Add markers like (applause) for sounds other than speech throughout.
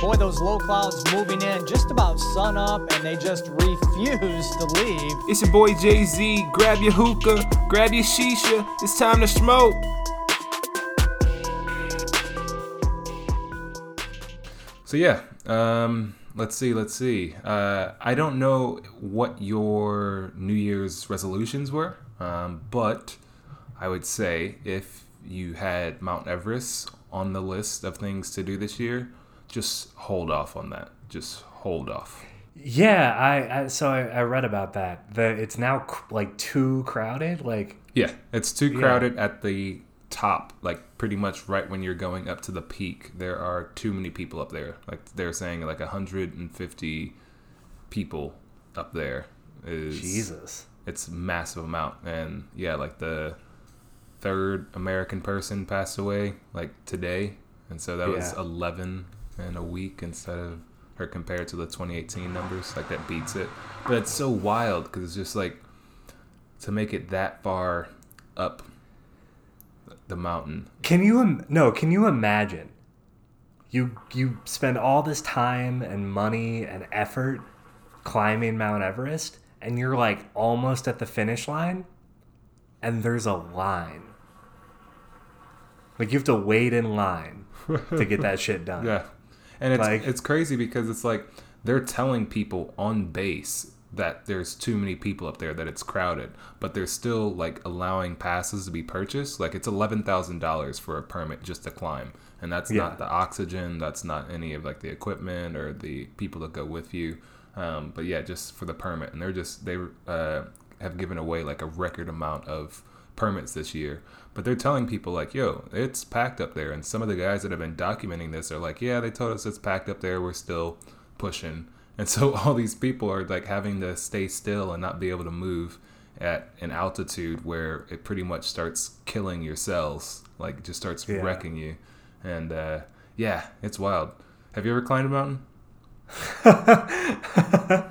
Boy, those low clouds moving in just about sun up, and they just refuse to leave. It's your boy Jay Z. Grab your hookah, grab your shisha. It's time to smoke. So yeah, um, let's see, let's see. Uh, I don't know what your New Year's resolutions were, um, but I would say if you had Mount Everest on the list of things to do this year, just hold off on that. Just hold off. Yeah, I, I so I, I read about that. The it's now c- like too crowded. Like Yeah, it's too crowded at the top, like pretty much right when you're going up to the peak. There are too many people up there. Like they're saying, like 150 people up there is Jesus. It's a massive amount, and yeah, like the third American person passed away like today, and so that was 11 in a week instead of or compared to the 2018 numbers. Like that beats it, but it's so wild because it's just like to make it that far up the mountain. Can you im- no? Can you imagine? You you spend all this time and money and effort climbing Mount Everest, and you're like almost at the finish line, and there's a line. Like you have to wait in line to get that (laughs) shit done. Yeah, and it's Like- it's crazy because it's like they're telling people on base that there's too many people up there that it's crowded, but they're still like allowing passes to be purchased. Like it's eleven thousand dollars for a permit just to climb, and that's Yeah. not the oxygen, that's not any of like the equipment or the people that go with you. Um, but yeah, just for the permit, and they're just they uh, have given away like a record amount of permits this year. But they're telling people like, "Yo, it's packed up there." And some of the guys that have been documenting this are like, "Yeah, they told us it's packed up there. We're still pushing." And so (laughs) all these people are like having to stay still and not be able to move at an altitude where it pretty much starts killing your cells, like it just starts Yeah. wrecking you. And uh, yeah, it's wild. Have you ever climbed a mountain? (laughs)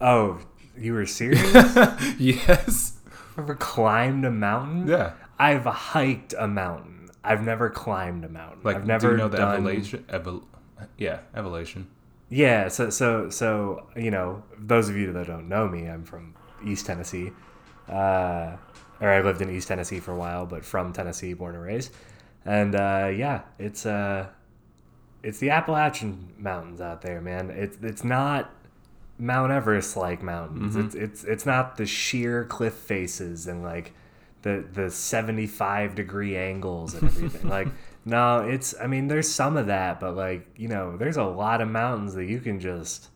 Oh, you were (laughs) serious? yes. Ever climbed a mountain? Yeah. I've hiked a mountain. I've never climbed a mountain. Like, I've never do you know the done... evolution? Evol- yeah, evolution. Yeah, so so so you know, those of you that don't know me, I'm from East Tennessee, uh, or I lived in East Tennessee for a while, but from Tennessee, born and raised, and uh, yeah, it's uh, it's the Appalachian Mountains out there, man. It's it's not Mount Everest like mountains. Mm-hmm. It's it's it's not the sheer cliff faces and like the the 75 degree angles and everything. (laughs) like no, it's I mean there's some of that, but like, you know, there's a lot of mountains that you can just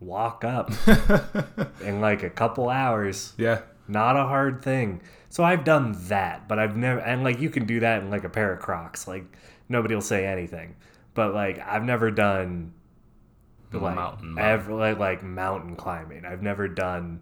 walk up (laughs) in like a couple hours. Yeah. Not a hard thing. So I've done that, but I've never and like you can do that in like a pair of Crocs. Like nobody will say anything. But like I've never done like Mountain, like like mountain climbing. I've never done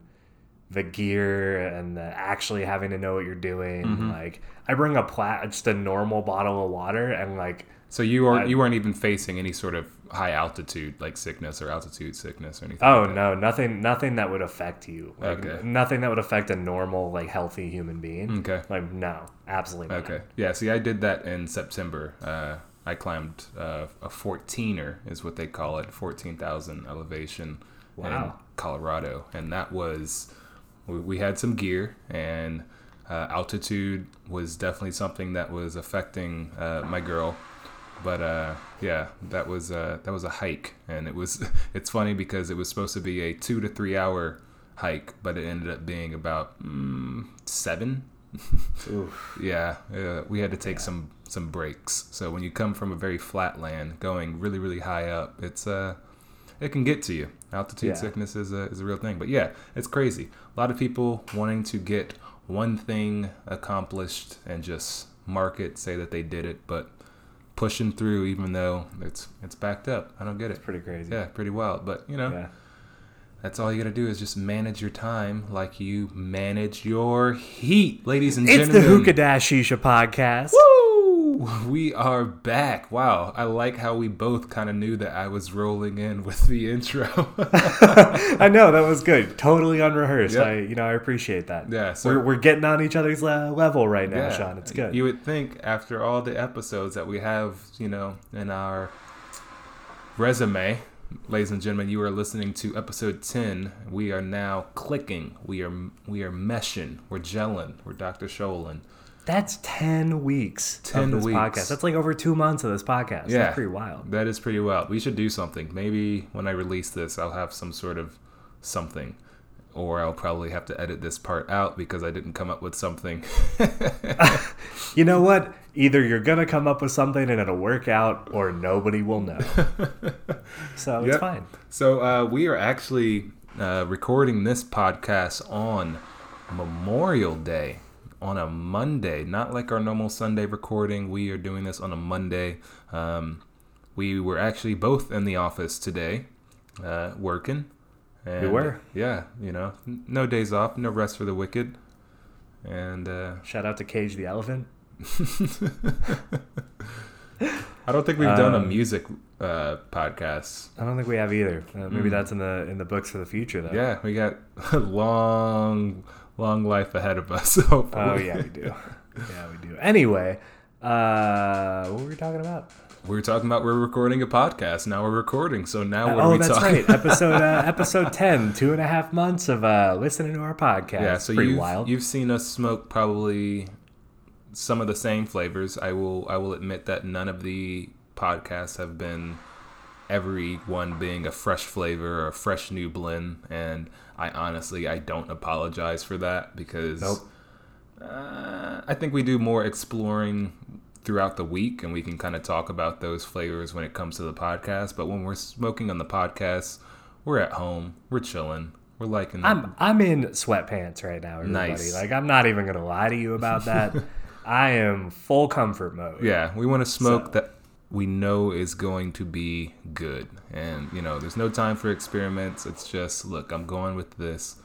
the gear and the actually having to know what you're doing. Mm-hmm. Like I bring a plat just a normal bottle of water and like So you are I- you weren't even facing any sort of high altitude like sickness or altitude sickness or anything. oh like no, nothing nothing that would affect you. Like Okay. nothing that would affect a normal like healthy human being. Okay. Like no, absolutely not. Okay. Yeah. See, I did that in September. Uh, I climbed uh, a 14er, is what they call it, 14,000 elevation in Colorado, and that was we, we had some gear, and uh, altitude was definitely something that was affecting uh, my girl. But uh, yeah, that was uh, that was a hike, and it was (laughs) it's funny because it was supposed to be a two to three hour hike, but it ended up being about mm, seven Oof. yeah, uh, we had to take some some breaks. So when you come from a very flat land, going really really high up, it's uh, it can get to you. Altitude Yeah. sickness is a is a real thing. But yeah, it's crazy. A lot of people wanting to get one thing accomplished and just mark it, say that they did it, but pushing through even though it's it's backed up. I don't get it. Pretty crazy. Yeah, pretty wild. But you know, Yeah. That's all you gotta do is just manage your time like you manage your heat, ladies and It's the gentlemen. Hookah Dash Shisha podcast. Woo! We are back. Wow, I like how we both kind of knew that I was rolling in with the intro. (laughs) I know that was good. Totally unrehearsed. Yep. I, you know, I appreciate that. Yeah, so- we're, we're getting on each other's level right now, Yeah, Sean. It's good. You would think after all the episodes that we have, you know, in our resume. Ladies and gentlemen, you are listening to episode 10. We are now clicking. We are we are meshing. We're gelling. We're Dr. Sholin. That's 10 weeks 10 of this weeks. podcast. That's like over two months of this podcast. Yeah. That's pretty wild. That is pretty wild. We should do something. Maybe when I release this, I'll have some sort of something. Or I'll probably have to edit this part out because I didn't come up with something. (laughs) You know what? Either you're going to come up with something and it'll work out or nobody will know. (laughs) so it's fine. So uh, we are actually uh, recording this podcast on Memorial Day, on a Monday, not like our normal Sunday recording. We are doing this on a Monday. Um, we were actually both in the office today, uh, working. And, were. Yeah, you know, no days off, no rest for the wicked. And uh, Shout out to Cage the Elephant. (laughs) I don't think we've done a Um, music uh, podcast. I don't think we have either. Uh, maybe Mm. that's in the in the books for the future, though. Yeah, we got a (laughs) long, long life ahead of us. (laughs) Hopefully. Oh yeah, we do. yeah, we do. Anyway, uh, what were we talking about? We were talking about we're recording a podcast. Now we're recording. So now what are oh, we that's talking? right. Episode uh, (laughs) episode ten. Two and a half months of uh, listening to our podcast. Yeah, so pretty you've, wild. you've seen us smoke probably some of the same flavors. I will I will admit that none of the podcasts have been every one being a fresh flavor or a fresh new blend, and I honestly I don't apologize for that because Nope. uh, I think we do more exploring throughout the week, and we can kind of talk about those flavors when it comes to the podcast. But when we're smoking on the podcast, we're at home, we're chilling, we're liking. I'm I'm in sweatpants right now, everybody. Nice. Like I'm not even gonna lie to you about (laughs) that. I am full comfort mode. Yeah, we want to smoke So- that we know is going to be good. And, you know, there's no time for experiments. It's just, look, I'm going with this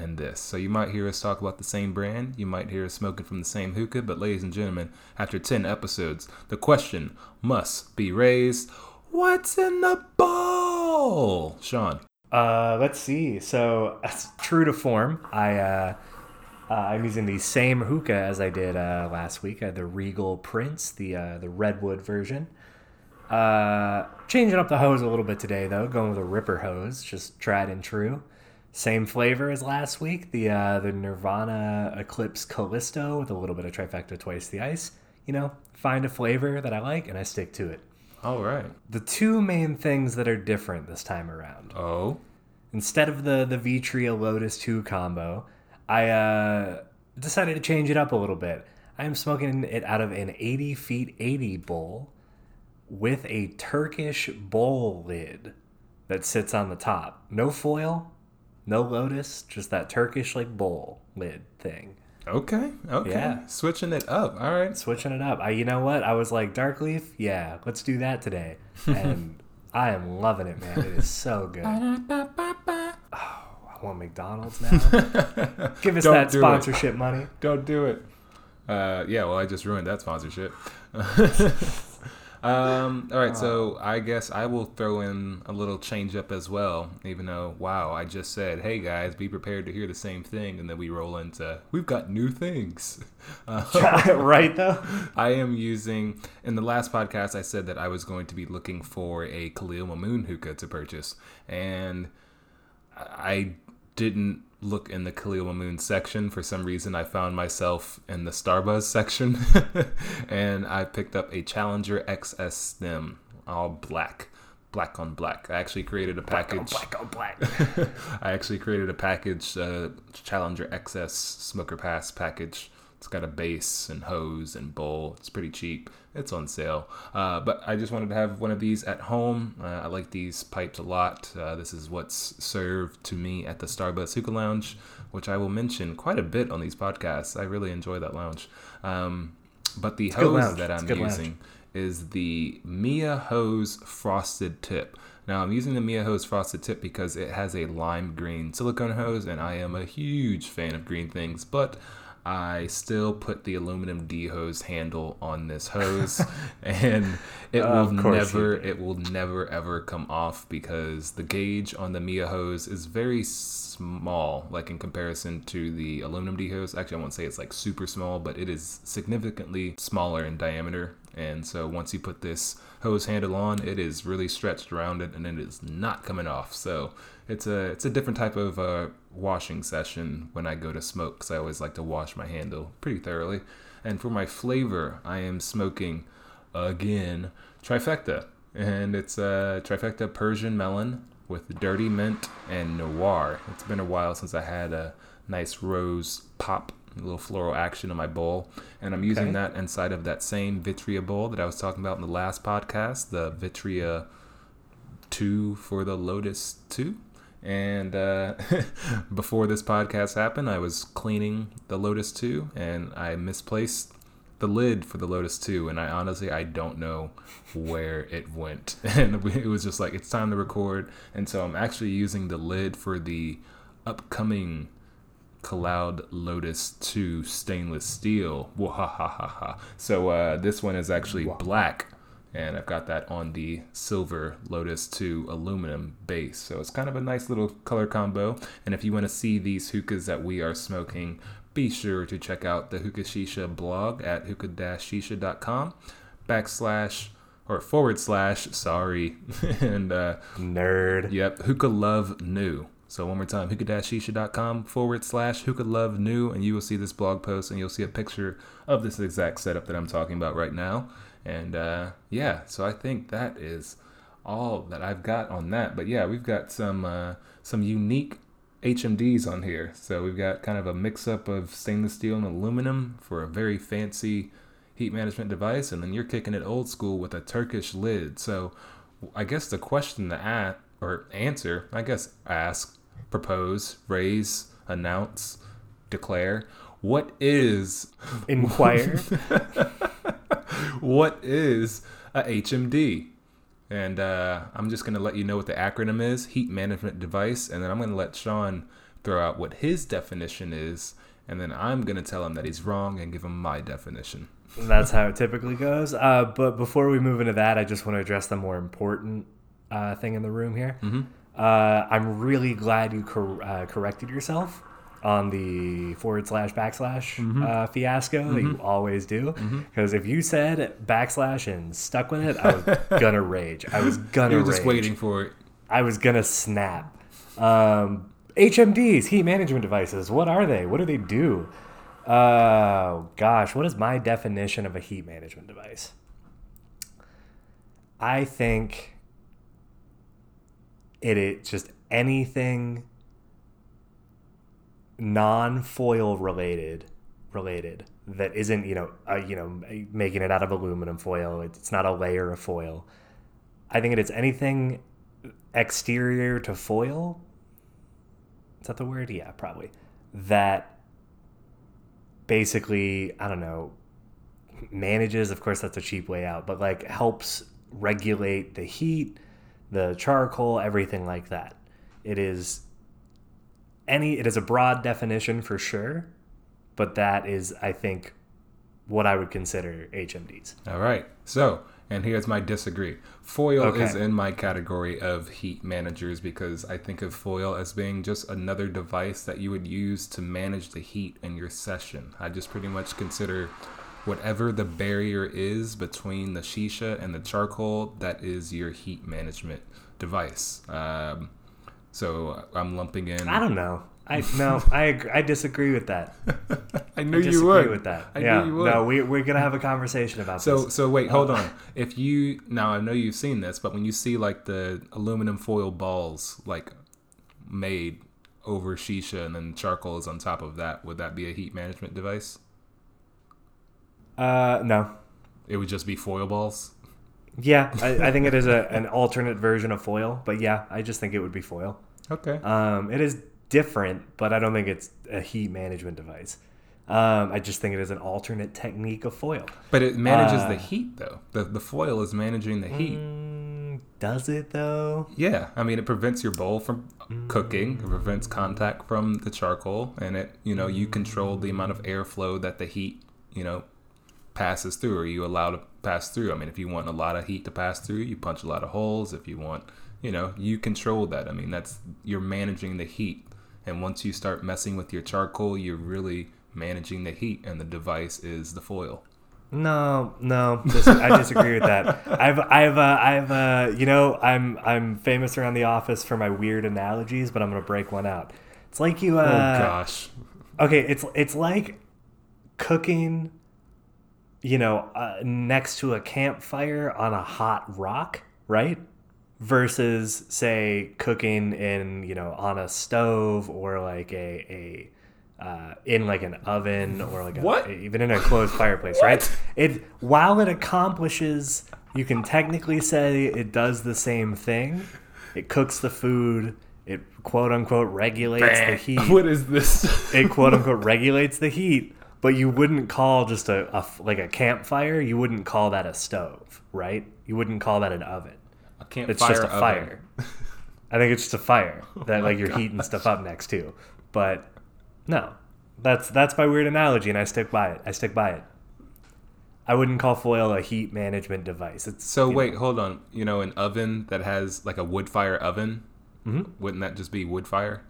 and this. So you might hear us talk about the same brand. You might hear us smoking from the same hookah. But, ladies and gentlemen, after 10 episodes, the question must be raised what's in the bowl? Sean. Uh, let's see. So, as true to form, I uh, uh, I'm using the same hookah as I did uh, last week. I had the Regal Prince, the uh, the redwood version. Uh, changing up the hose a little bit today, though. Going with a Ripper hose, just tried and true. Same flavor as last week. The uh, the Nirvana Eclipse Callisto with a little bit of trifecta twice the ice. You know, find a flavor that I like and I stick to it. All right. The two main things that are different this time around Oh. instead of the the Vitria Lotus 2 combo, I uh, decided to change it up a little bit. I am smoking it out of an 80 feet 80 bowl with a Turkish bowl lid that sits on the top. No foil, no Lotus, just that Turkish like bowl lid thing. Okay. Okay. Yeah. Switching it up. All right. Switching it up. I, you know what? I was like, Dark Leaf? Yeah, let's do that today. (laughs) And I am loving it, man. It is so good. Oh, I want McDonald's now. (laughs) Give us Don't that do it. sponsorship money. Don't do it. Uh, yeah, well, I just ruined that sponsorship. (laughs) um, all right, so I guess I will throw in a little change up as well, even though, wow, I just said, hey guys, be prepared to hear the same thing. And then we roll into, we've got new things. (laughs) Uh, (laughs) right though? (laughs) I am using, in the last podcast, I said that I was going to be looking for a Khalil Mamoon hookah to purchase. And I didn't look in the Khalil Mamoon section. For some reason, I found myself in the Starbuzz section, (laughs) and I picked up a Challenger XS stem, all black, black on black. I actually created a package. Black on black. (laughs) I actually created a package, uh, Challenger XS Smoker Pass package. It's got a base and hose and bowl. It's pretty cheap. It's on sale. Uh, but I just wanted to have one of these at home. Uh, I like these pipes a lot. Uh, this is what's served to me at the Starbuzz Hookah Lounge, which I will mention quite a bit on these podcasts. I really enjoy that lounge. Um, but the good hose that It's I'm good lounge. using is the Mia Hose Frosted Tip. Now I'm using the Mia Hose Frosted Tip because it has a lime green silicone hose, and I am a huge fan of green things. But I still put the aluminum D hose handle on this (laughs) hose, and it Of will never, it will never ever come off because the gauge on the Mia hose is very small, like in comparison to the aluminum D hose. Actually, I won't say it's like super small, but it is significantly smaller in diameter. And so once you put this hose handle on, it is really stretched around it, and it is not coming off. So it's a it's a different type of uh, washing session when I go to smoke because I always like to wash my handle pretty thoroughly. And for my flavor, I am smoking again trifecta, and it's a trifecta Persian melon with dirty mint and noir. It's been a while since I had a nice rose pop, a little floral action in my bowl, and I'm using Okay. that inside of that same Vitria bowl that I was talking about in the last podcast, the Vitria two for the Lotus two. And uh, (laughs) before this podcast happened, I was cleaning the Lotus 2 and I misplaced the lid for the Lotus 2. And I honestly, I don't know where it went. (laughs) And it was just like, it's time to record. And so I'm actually using the lid for the upcoming Kaloud Lotus 2 stainless steel. Wahahaha. So uh, this one is actually black, and I've got that on the silver Lotus 2 aluminum base. So it's kind of a nice little color combo. And if you want to see these hookahs that we are smoking, be sure to check out the Hookah Shisha blog at hookah-shisha.com backslash or forward slash sorry (laughs) and uh, Nerd. Yep, Hookah Love New. So one more time, hookah-shisha.com forward slash hookah love new, and you will see this blog post and you'll see a picture of this exact setup that I'm talking about right now. And uh, yeah, so I think that is all that I've got on that. But yeah, we've got some uh, some unique HMDs on here. So we've got kind of a mix up of stainless steel and aluminum for a very fancy heat management device, and then you're kicking it old school with a Turkish lid. So I guess the question to ask or answer, I guess ask, propose, raise, announce, declare, what is Inquire. (laughs) what is a HMD? And uh, I'm just going to let you know what the acronym is Heat Management Device. And then I'm going to let Sean throw out what his definition is. And then I'm going to tell him that he's wrong and give him my definition. That's how it typically goes. Uh, but before we move into that, I just want to address the more important uh, thing in the room here. Mm-hmm. Uh, I'm really glad you cor- uh, corrected yourself on the forward slash backslash Mm-hmm. uh, fiasco that you always do. Because if you said backslash and stuck with it, I was (laughs) gonna rage. I was gonna You're just rage. waiting for it. I was gonna snap. Um, HMDs, heat management devices. What are they? What do they do? Oh gosh, what is my definition of a heat management device? I think it is just anything non-foil related related that isn't you know uh, you know making it out of aluminum foil. It's not a layer of foil. I think it is anything exterior to foil. Is that the word? Yeah probably. That basically i don't know manages of course that's a cheap way out but like helps regulate the heat the charcoal everything like that. It is any it is a broad definition for sure but that is i think what i would consider hmds All right. So, and here's my disagree. Foil Okay. is in my category of heat managers because I think of foil as being just another device that you would use to manage the heat in your session. I just pretty much consider whatever the barrier is between the shisha and the charcoal, that is your heat management device. Um, so I'm lumping in. i don't know i no (laughs) i agree, i disagree with that I (laughs) I knew disagree you would. with that I yeah knew you would. no we, we're gonna have a conversation about So this so wait, hold on. If you now I know you've seen this, but when you see like the aluminum foil balls like made over shisha and then charcoal is on top of that, would that be a heat management device? uh no It would just be foil balls. Yeah I, I think it is a, (laughs) an alternate version of foil but yeah i just think it would be foil Okay. Um, it is different, but I don't think it's a heat management device. Um, I just think it is an alternate technique of foil. But it manages the uh, heat though. The the foil is managing the heat. Mm, Does it though? Yeah, I mean it prevents your bowl from cooking. It prevents contact from the charcoal, and it you know you control the amount of airflow that the heat you know passes through, or you allow to pass through. I mean, if you want a lot of heat to pass through, you punch a lot of holes. If you want, you know, you control that. I mean, that's you're managing the heat, and once you start messing with your charcoal, you're really managing the heat, and the device is the foil. No, no, I disagree with that. (laughs) I've, I've, uh, I've, uh, you know, I'm, I'm famous around the office for my weird analogies, but I'm gonna break one out. It's like you, uh, oh gosh, okay, it's, it's like cooking, you know, uh, next to a campfire on a hot rock, right? Versus, say, cooking in, you know, on a stove or like a, a, uh, in like an oven or like a, even in a closed fireplace, right? It while it accomplishes, you can technically say it does the same thing. It cooks the food. It quote unquote regulates the (laughs) heat. what is this? It quote unquote regulates the heat, but you wouldn't call just a, a like a campfire. You wouldn't call that a stove, right? You wouldn't call that an oven. I can't It's just a oven. fire. I think it's just a fire (laughs) that like you're gosh. heating stuff up next to. But no, that's that's my weird analogy, and I stick by it. I stick by it. I wouldn't call foil a heat management device. It's So wait, know, hold on. You know, an oven that has like a wood fire oven, Mhm. wouldn't that just be wood fire?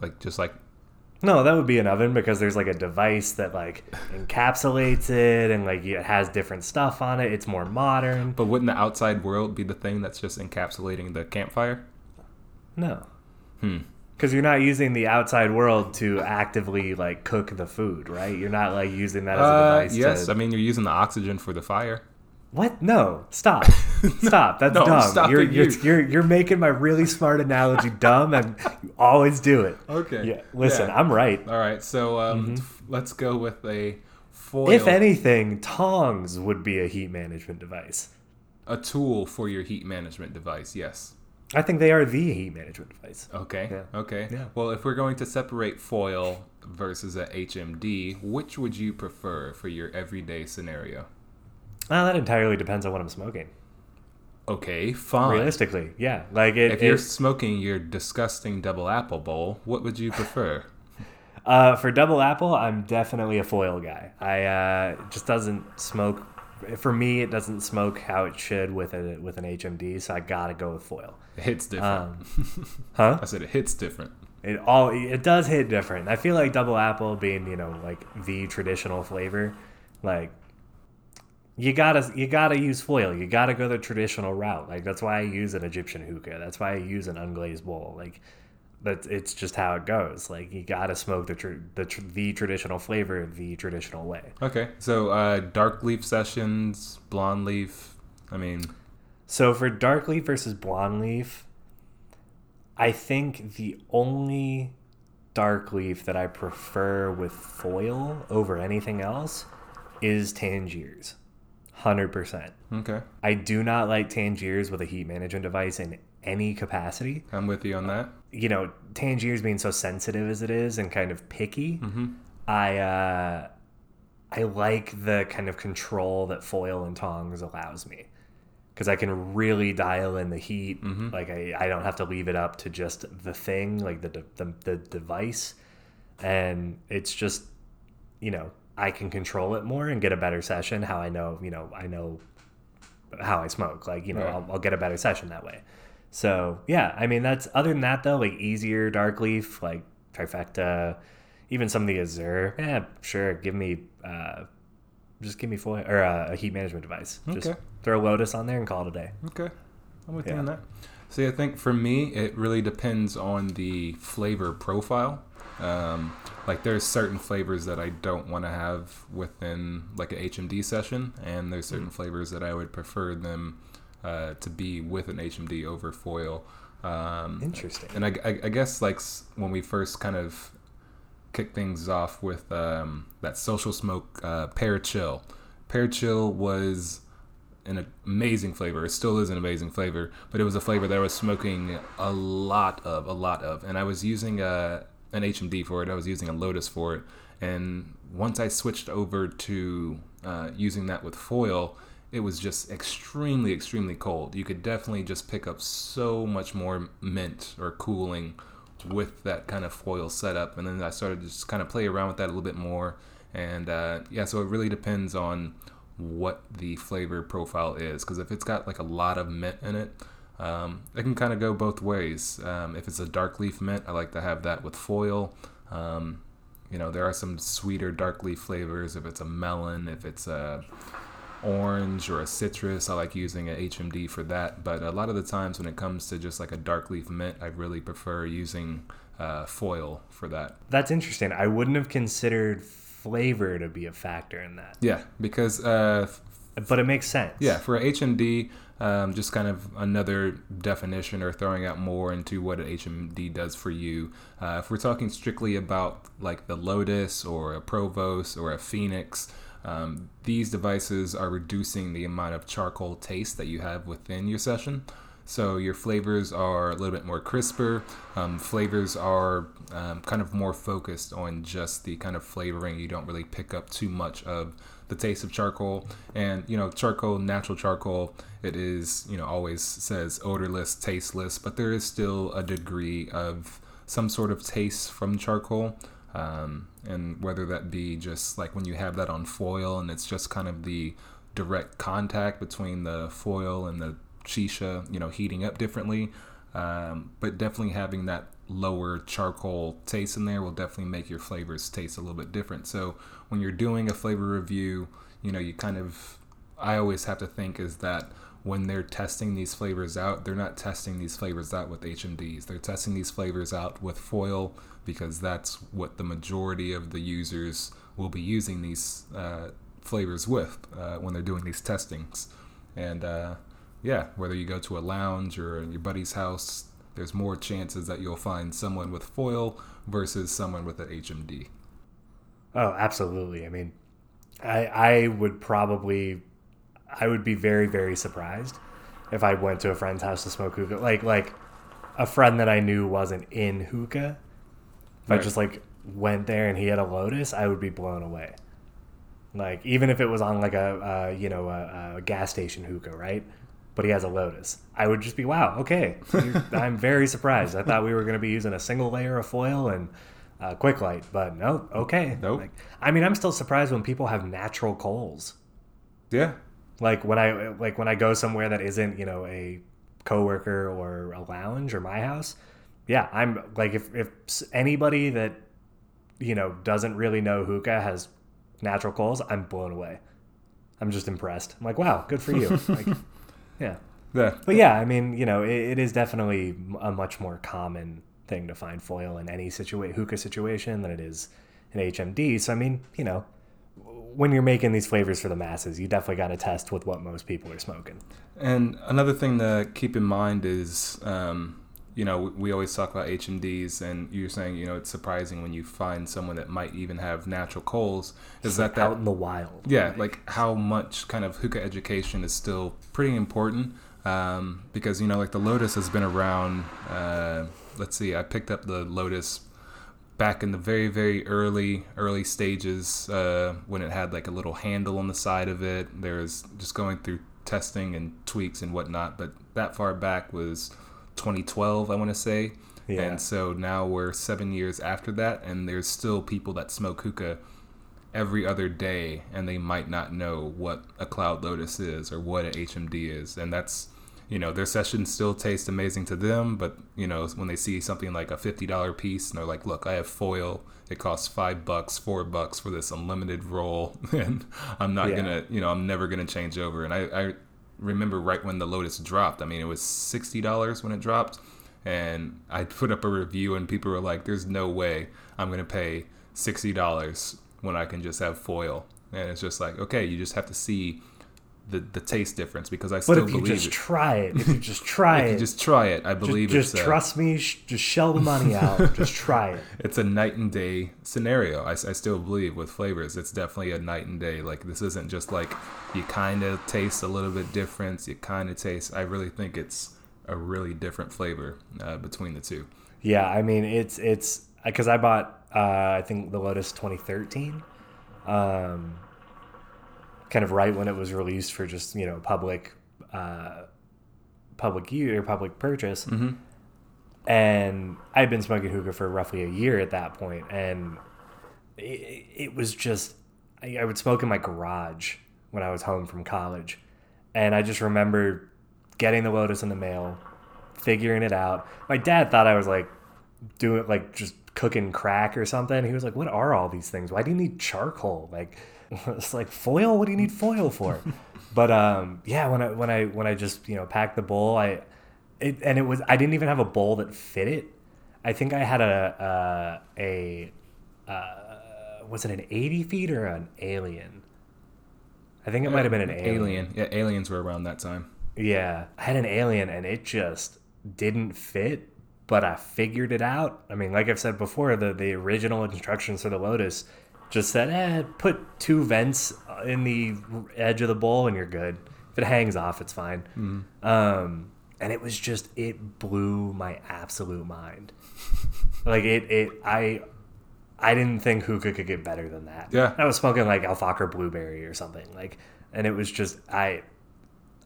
Like just like no, that would be an oven because there's like a device that like encapsulates it and like it has different stuff on it. It's more modern. But wouldn't the outside world be the thing that's just encapsulating the campfire? No. Hmm. Because you're not using the outside world to actively like cook the food, right? You're not like using that as a Uh, device. yes, To... I mean you're using the oxygen for the fire. What? No. Stop. (laughs) Stop. That's No, dumb. you're, you're, you. you're you're making my really smart analogy (laughs) dumb, and you always do it. Okay. Yeah. Listen, Yeah. I'm right. All right, so um, f- let's go with a foil, Mm-hmm. If anything, tongs would be a heat management device. a tool for your heat management device. Yes. I think they are the heat management device. Okay. Yeah. Okay. Yeah. Well, if we're going to separate foil versus a HMD, which would you prefer for your everyday scenario? Well, that entirely depends on what I'm smoking. Okay, fine. Realistically, yeah. Like it, If you're it- smoking your disgusting double apple bowl, what would you prefer? (laughs) Uh, for double apple, I'm definitely a foil guy. I uh, just doesn't smoke. For me, it doesn't smoke how it should with a with an HMD, so I gotta go with foil. It hits different. Um, (laughs) huh? I said it hits different. It all it does hit different. I feel like double apple being you know like the traditional flavor, like you gotta you gotta use foil. You gotta go the traditional route. Like that's why I use an Egyptian hookah. That's why I use an unglazed bowl. Like that's it's just how it goes. Like you gotta smoke the tr- the tr- the traditional flavor the traditional way. Okay, so uh, dark leaf sessions, blonde leaf. I mean, So for dark leaf versus blonde leaf, I think the only dark leaf that I prefer with foil over anything else is Tangiers. 100%. okay, I do not like Tangiers with a heat management device in any capacity. I'm with you on that. You know, Tangiers being so sensitive as it is and kind of picky, Mm-hmm. I uh, I like the kind of control that foil and tongs allows me because I can really dial in the heat. Mm-hmm. Like I, I don't have to leave it up to just the thing, like the, the the device, and it's just you know I can control it more and get a better session. How I know you know I know how I smoke. Like you know Right. I'll, I'll get a better session that way. So yeah, I mean that's other than that though, like easier dark leaf, like trifecta, even some of the Azure. Yeah, sure. Give me, uh, just give me foil or uh, a heat management device. Just Okay. throw Lotus on there and call it a day. Okay, I'm with you on that. See, I think for me, it really depends on the flavor profile. Um, like there's certain flavors that I don't want to have within like a HMD session, and there's certain flavors that I would prefer them uh, to be with an HMD over foil. Um, Interesting. and I, I, I guess like when we first kind of kicked things off with um, that social smoke uh, pear chill. Pear chill was an amazing flavor. It still is an amazing flavor, but it was a flavor that I was smoking a lot of, a lot of, and I was using a an HMD for it. I was using a Lotus for it, and once I switched over to uh, using that with foil, it was just extremely, extremely cold. You could definitely just pick up so much more mint or cooling with that kind of foil setup. And then I started to just kind of play around with that a little bit more. And uh, yeah, so it really depends on what the flavor profile is. Because if it's got like a lot of mint in it, um, it can kind of go both ways. Um, if it's a dark leaf mint, I like to have that with foil. Um, you know, there are some sweeter dark leaf flavors. If it's a melon, if it's a orange or a citrus, I like using an HMD for that. But a lot of the times when it comes to just like a dark leaf mint, I really prefer using uh, foil for that. That's interesting. I wouldn't have considered flavor to be a factor in that. Yeah, because uh, But it makes sense. Yeah, for HMD, um, just kind of another definition or throwing out more into what an HMD does for you. Uh, if we're talking strictly about like the Lotus or a Provost or a Phoenix, um, these devices are reducing the amount of charcoal taste that you have within your session. So your flavors are a little bit more crisper. Um, flavors are um, kind of more focused on just the kind of flavoring. You don't really pick up too much of the taste of charcoal. And you know, charcoal, natural charcoal, it is you know always says odorless, tasteless, but there is still a degree of some sort of taste from charcoal. Um, and whether that be just like when you have that on foil and it's just kind of the direct contact between the foil and the shisha, you know, heating up differently. Um, but definitely having that lower charcoal taste in there will definitely make your flavors taste a little bit different. So when you're doing a flavor review, you know, you kind of, I always have to think is that when they're testing these flavors out, they're not testing these flavors out with HMDs. They're testing these flavors out with foil because that's what the majority of the users will be using these uh, flavors with uh, when they're doing these testings. And uh, yeah, whether you go to a lounge or your buddy's house, there's more chances that you'll find someone with foil versus someone with an HMD. Oh, absolutely. I mean, I I would probably I would be very very surprised if I went to a friend's house to smoke hookah. Like like a friend that I knew wasn't in hookah. If I just like went there and he had a Lotus, I would be blown away. Like even if it was on like a uh, you know a, a gas station hookah, right? But he has a Lotus. I would just be wow. Okay, (laughs) I'm very surprised. I thought we were going to be using a single layer of foil and uh, quick light, but no. Okay. Nope. Like, I mean, I'm still surprised when people have natural coals. Yeah, Like when I like when I go somewhere that isn't you know a coworker or a lounge or my house. Yeah, I'm like if if anybody that you know doesn't really know hookah has natural coals, I'm blown away. I'm just impressed. I'm like, wow, good for you. (laughs) like, yeah. yeah, But yeah, I mean, you know, it, it is definitely a much more common thing to find foil in any situa- hookah situation than it is in HMD. So I mean, you know, when you're making these flavors for the masses, you definitely got to test with what most people are smoking. And another thing to keep in mind is, um, you know, we- we always talk about HMDs, and you're saying, you know, it's surprising when you find someone that might even have natural coals. Is that out that? in the wild? Yeah, like how much kind of hookah education is still pretty important. Um, because you know, like the Lotus has been around. Uh, let's see, I picked up the Lotus back in the very very early early stages uh, when it had like a little handle on the side of it there's just going through testing and tweaks and whatnot but that far back was 2012 i want to say Yeah. and so now we're seven years after that and there's still people that smoke hookah every other day and they might not know what a Kaloud Lotus is or what an hmd is and that's you know their sessions still taste amazing to them but you know when they see something like a $50 piece and they're like look i have foil it costs five bucks four bucks for this unlimited roll (laughs) and i'm not Yeah. gonna you know i'm never gonna change over and i, I remember right when the lotus dropped. I mean it was $60 when it dropped and i put up a review and people were like there's no way i'm gonna pay $60 when i can just have foil. And it's just like okay you just have to see the, the taste difference because i still But if you believe just it try it, if you (laughs) just try if it, you just try it, I believe just, a, trust me. Sh- just shell the money out. (laughs) just try it. it's a night and day scenario. I, I still believe with flavors, it's definitely a night and day. Like this isn't just like you kind of taste a little bit different. You kind of taste. I really think it's a really different flavor uh, between the two. Yeah, I mean it's it's because I bought uh, I think the Lotus 2013, um, kind of right when it was released for just you know public uh, public use or public purchase. And I'd been smoking hookah for roughly a year at that point, and it, it was just I, I would smoke in my garage when I was home from college, and I just remember getting the Lotus in the mail, figuring it out. My dad thought I was like doing like just cooking crack or something. He was like, "What are all these things? Why do you need charcoal? Like, (laughs) it's like foil. What do you need foil for?" (laughs) but um, yeah, when I when I when I just you know packed the bowl, I it and it was I didn't even have a bowl that fit it. I think I had a uh, a uh, was it an eighty feet or an alien? I think it might have been an alien. Alien. Yeah, aliens were around that time. Yeah, I had an alien and it just didn't fit, but I figured it out. I mean, like I've said before, the the original instructions for the Lotus just said, "Eh, put two vents in the edge of the bowl and you're good. If it hangs off, it's fine." Um, and it was just it blew my absolute mind. like it it I I didn't think hookah could get better than that. Yeah. I was smoking like Al Fakher Blueberry or something. Like and it was just I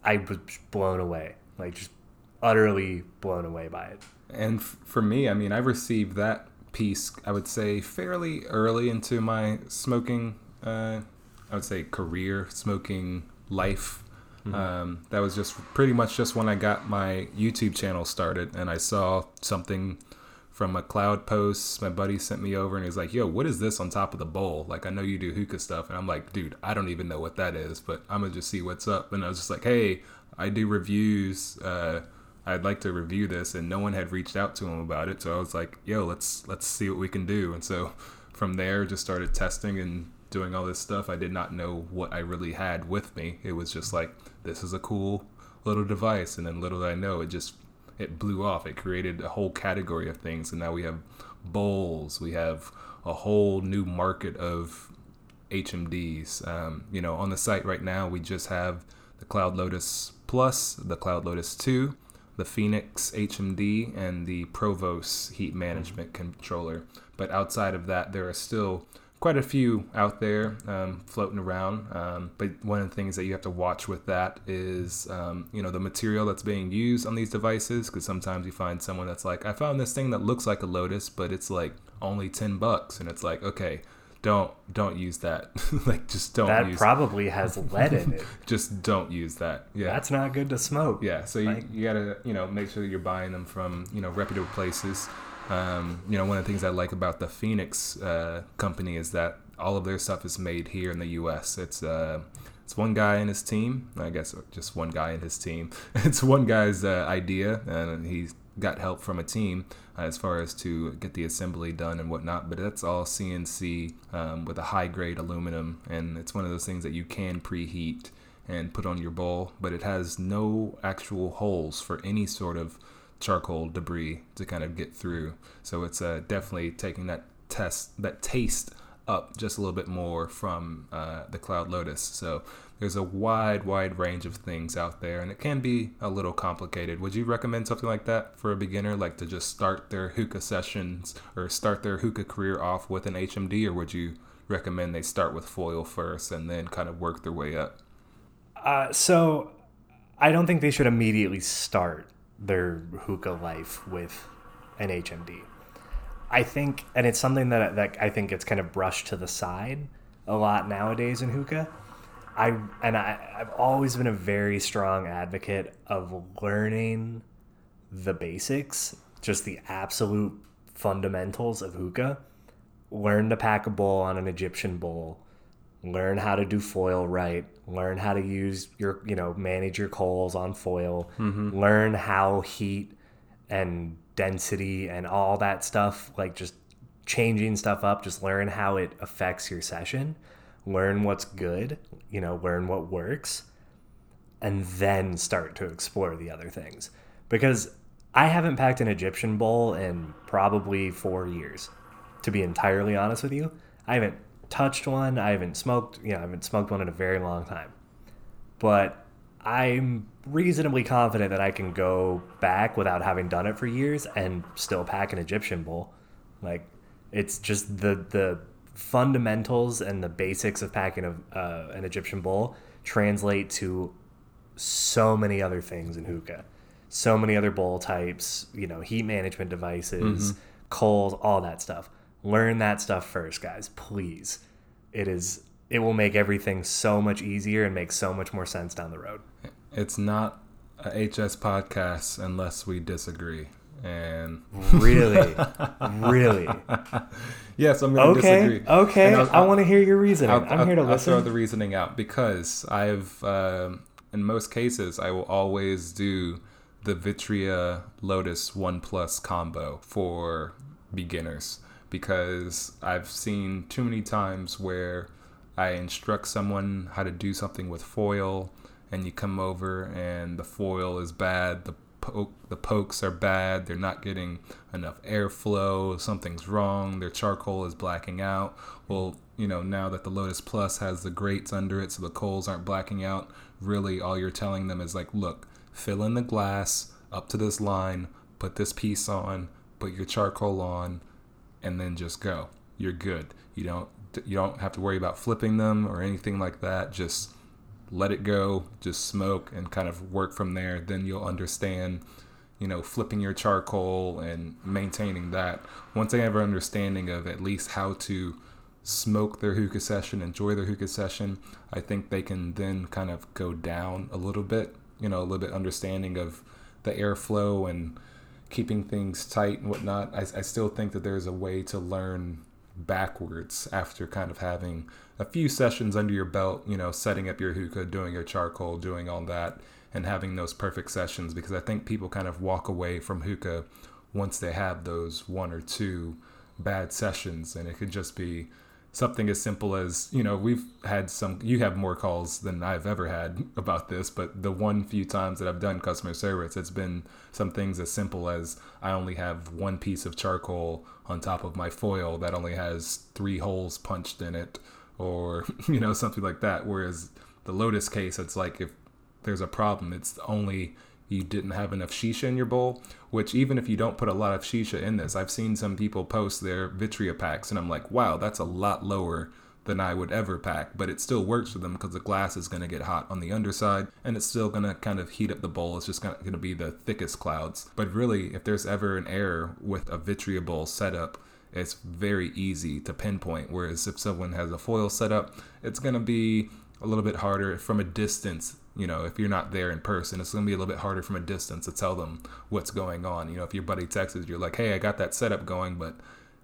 I was blown away. Like just utterly blown away by it. And f- for me, I mean, I received that piece, I would say, fairly early into my smoking, uh, I would say, career, smoking life. Um, that was just pretty much just when I got my YouTube channel started and I saw something from a cloud post my buddy sent me over and he's like, yo, what is this on top of the bowl? Like, I know you do hookah stuff. And I'm like, dude, I don't even know what that is, but I'm to just see what's up. And I was just like, hey, I do reviews. Uh, I'd like to review this, and no one had reached out to him about it. So I was like, "Yo, let's let's see what we can do." And so from there, just started testing and doing all this stuff. I did not know what I really had with me. It was just like, "This is a cool little device," and then little did I know, it just it blew off. It created a whole category of things, and now we have bowls. We have a whole new market of HMDs. Um, you know, on the site right now, we just have the Kaloud Lotus Plus, the Kaloud Lotus 2, the Phoenix HMD, and the Provos Heat Management Controller. But outside of that, there are still quite a few out there um, floating around. Um, but one of the things that you have to watch with that is, um, you know, the material that's being used on these devices. Because sometimes you find someone that's like, I found this thing that looks like a Lotus, but it's like only ten bucks, and it's like, okay, don't don't use that. (laughs) like, just don't That use. probably has (laughs) lead in it. just don't use that. Yeah. That's not good to smoke. Yeah, so you, you gotta you know make sure that you're buying them from you know reputable places. Um, you know, one of the things I like about the Phoenix uh, company is that all of their stuff is made here in the U.S. It's uh, it's one guy and his team. I guess just one guy and his team. (laughs) It's one guy's uh, idea, and he's got help from a team uh, as far as to get the assembly done and whatnot. But that's all CNC um, with a high grade aluminum, and it's one of those things that you can preheat and put on your bowl, but it has no actual holes for any sort of charcoal debris to kind of get through. So it's uh, definitely taking that test, that taste up just a little bit more from uh, the Kaloud Lotus. So there's a wide, wide range of things out there, and it can be a little complicated. Would you recommend something like that for a beginner, like to just start their hookah sessions or start their hookah career off with an HMD, or would you recommend they start with foil first and then kind of work their way up? Uh, so I don't think they should immediately start their hookah life with an HMD. I think, and it's something that that I think gets kind of brushed to the side a lot nowadays in hookah. I and I, I've always been a very strong advocate of learning the basics, just the absolute fundamentals of hookah. Learn to pack a bowl on an Egyptian bowl. Learn how to do foil right. Learn how to use your, you know, manage your coals on foil. Mm-hmm. Learn how heat and density and all that stuff, like just changing stuff up, just learn how it affects your session. Learn what's good, you know, learn what works and then start to explore the other things. Because I haven't packed an Egyptian bowl in probably four years, to be entirely honest with you. I haven't touched one. I haven't smoked, you know, I haven't smoked one in a very long time. But I'm reasonably confident that I can go back without having done it for years and still pack an Egyptian bowl. Like it's just the the fundamentals and the basics of packing a, uh, an Egyptian bowl translate to so many other things in hookah. So many other bowl types, you know, heat management devices, coals, all that stuff. Learn that stuff first, guys, please. It is it will make everything so much easier and make so much more sense down the road. It's not a HS podcast unless we disagree. And Really? really? (laughs) yes, I'm going to Okay. disagree. Okay. I'll- I want to hear your reasoning. I'll, I'm here to I'll- I'll throw the reasoning out because I've, um in most cases, I will always do the Vitria Lotus One Plus combo for beginners because I've seen too many times where I instruct someone how to do something with foil, and you come over and the foil is bad, the poke, the pokes are bad, they're not getting enough airflow, something's wrong, their charcoal is blacking out. Well, you know, now that the Lotus Plus has the grates under it so the coals aren't blacking out, really all you're telling them is like, look, fill in the glass up to this line, put this piece on, put your charcoal on, and then just go. You're good. You don't you don't have to worry about flipping them or anything like that. Just let it go, just smoke and kind of work from there. Then you'll understand, you know, flipping your charcoal and maintaining that. Once they have an understanding of at least how to smoke their hookah session, enjoy their hookah session, I think they can then kind of go down a little bit, you know, a little bit understanding of the airflow and keeping things tight and whatnot. I, I still think that there's a way to learn backwards after kind of having a few sessions under your belt, you know, setting up your hookah, doing your charcoal, doing all that, and having those perfect sessions because I think people kind of walk away from hookah once they have those one or two bad sessions and it could just be something as simple as you know we've had some you have more calls than i've ever had about this but the one few times that i've done customer service it's been some things as simple as i only have one piece of charcoal on top of my foil that only has three holes punched in it or (laughs) you know something like that. Whereas the lotus case it's like if there's a problem it's only you didn't have enough shisha in your bowl, which even if you don't put a lot of shisha in this, I've seen some people post their Vitria packs and I'm like, wow, that's a lot lower than I would ever pack, but it still works for them because the glass is going to get hot on the underside and it's still going to kind of heat up the bowl. It's just going to be the thickest clouds. But really, if there's ever an error with a Vitria bowl setup, it's very easy to pinpoint. Whereas if someone has a foil setup, it's going to be a little bit harder from a distance you know, if you're not there in person, it's going to be a little bit harder from a distance to tell them what's going on. You know, if your buddy texts you're like, hey, I got that setup going, but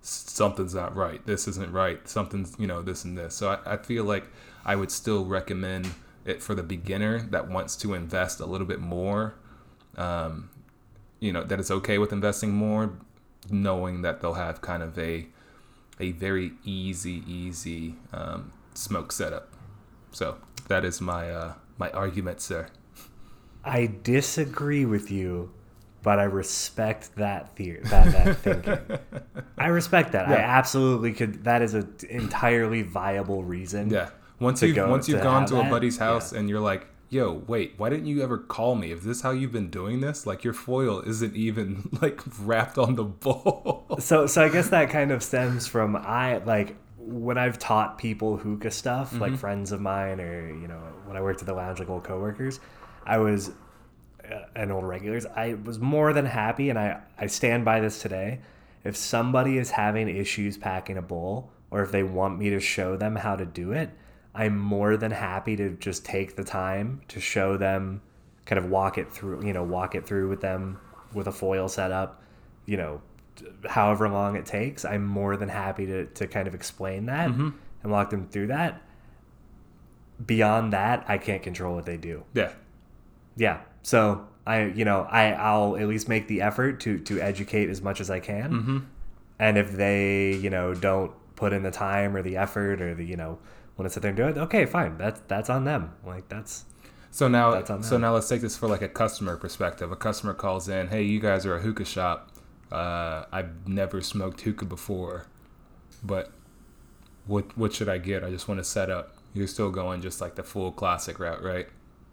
something's not right. This isn't right. Something's, you know, this and this. So I, I feel like I would still recommend it for the beginner that wants to invest a little bit more. Um, you know, that it's okay with investing more, knowing that they'll have kind of a a very easy, easy um, smoke setup. So that is my uh, my argument, sir. I disagree with you, but I respect that theory, that, that (laughs) thinking. I respect that. I absolutely could. That is an entirely viable reason. Yeah. Once you've go- once you've to gone to a that? buddy's house Yeah. and you're like, yo, wait, why didn't you ever call me? Is this how you've been doing this? Like your foil isn't even (laughs) like wrapped on the bowl. So, so I guess that kind of stems from I like when I've taught people hookah stuff, Mm-hmm. like friends of mine, or you know, when I worked at the lounge, like old coworkers, I was uh, and old regulars. I was more than happy, and I I stand by this today. If somebody is having issues packing a bowl, or if they want me to show them how to do it, I'm more than happy to just take the time to show them, kind of walk it through, you know, walk it through with them with a foil setup, you know, however long it takes. I'm more than happy to, to kind of explain that and walk them through that. Beyond that, I can't control what they do. yeah. Yeah. So I, you know, I I'll at least make the effort to to educate as much as I can. Mm-hmm. And if they, you know, don't put in the time or the effort or the, you know, want to sit there and do it, okay, fine. That's that's on them. Like that's So now, so now let's take this for like a customer perspective. A customer calls in, "Hey, you guys are a hookah shop. Uh, I've never smoked hookah before, but what what should I get? I just want to set up. You're still going just like the full classic route, right?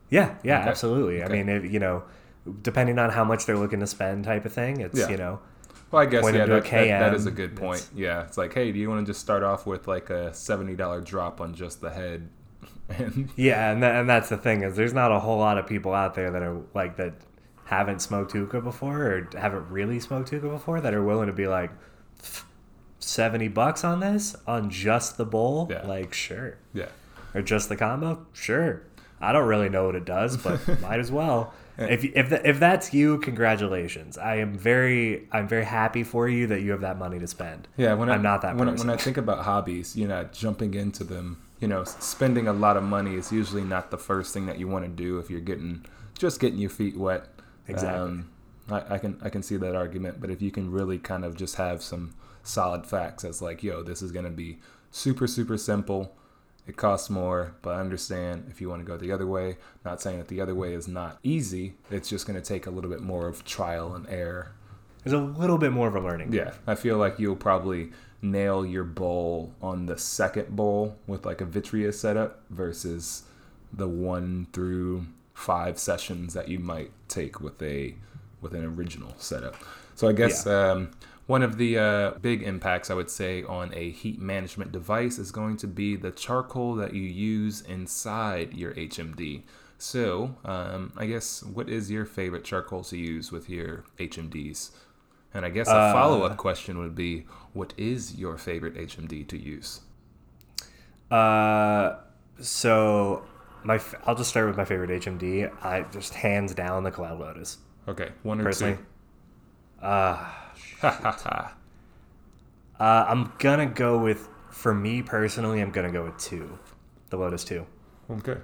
yeah, yeah, Okay. absolutely. I mean, if, you know, depending on how much they're looking to spend, type of thing. It's Yeah. you know, Well, I guess yeah, to a that, that, that is a good point. It's- Yeah, it's like, hey, do you want to just start off with like a seventy dollar drop on just the head? (laughs) And Yeah, and that, and that's the thing is there's not a whole lot of people out there that are like that haven't smoked hookah before or haven't really smoked hookah before that are willing to be like seventy bucks on this on just the bowl. Yeah. Like sure, yeah, or just the combo. Sure, I don't really know what it does, but (laughs) might as well. If if th- if that's you, congratulations. I am very I'm very happy for you that you have that money to spend. yeah. When I, I'm not that when, person. when I think about hobbies, you know, jumping into them, you know, spending a lot of money is usually not the first thing that you want to do if you're getting just getting your feet wet. Exactly. Um, I, I can I can see that argument, but if you can really kind of just have some solid facts as like, yo, this is gonna be super super simple. It costs more, but I understand if you want to go the other way. Not saying that the other way is not easy. It's just gonna take a little bit more of trial and error. There's a little bit more of a learning. Yeah, I feel like you'll probably nail your bowl on the second bowl with like a Vitria setup versus the one through five sessions that you might take with a with an original setup. So I guess um, one of the uh, big impacts I would say on a heat management device is going to be the charcoal that you use inside your HMD. So um, I guess what is your favorite charcoal to use with your HMDs? And I guess a Uh, follow up question would be, what is your favorite HMD to use? Uh, so my I'll just start with my favorite HMD. I just hands down the Kaloud Lotus. Okay, one or Personally, two. (laughs) uh, uh, I'm gonna go with for me personally. I'm gonna go with two, the Lotus two. Okay.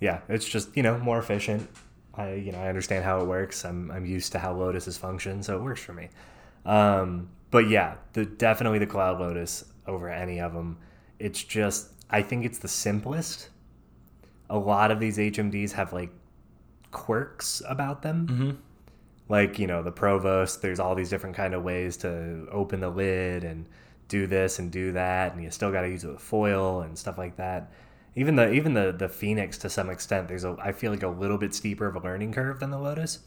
Yeah, it's just you know more efficient. I you know I understand how it works. I'm I'm used to how Lotuses function, so it works for me. Um, but yeah, the definitely the Kaloud Lotus over any of them. It's just I think it's the simplest. A lot of these HMDs have like quirks about them. Mm-hmm. Like you know the Provost. There's all these different kind of ways to open the lid and do this and do that, and you still got to use it with foil and stuff like that even the even the the phoenix to some extent there's a i feel like a little bit steeper of a learning curve than the lotus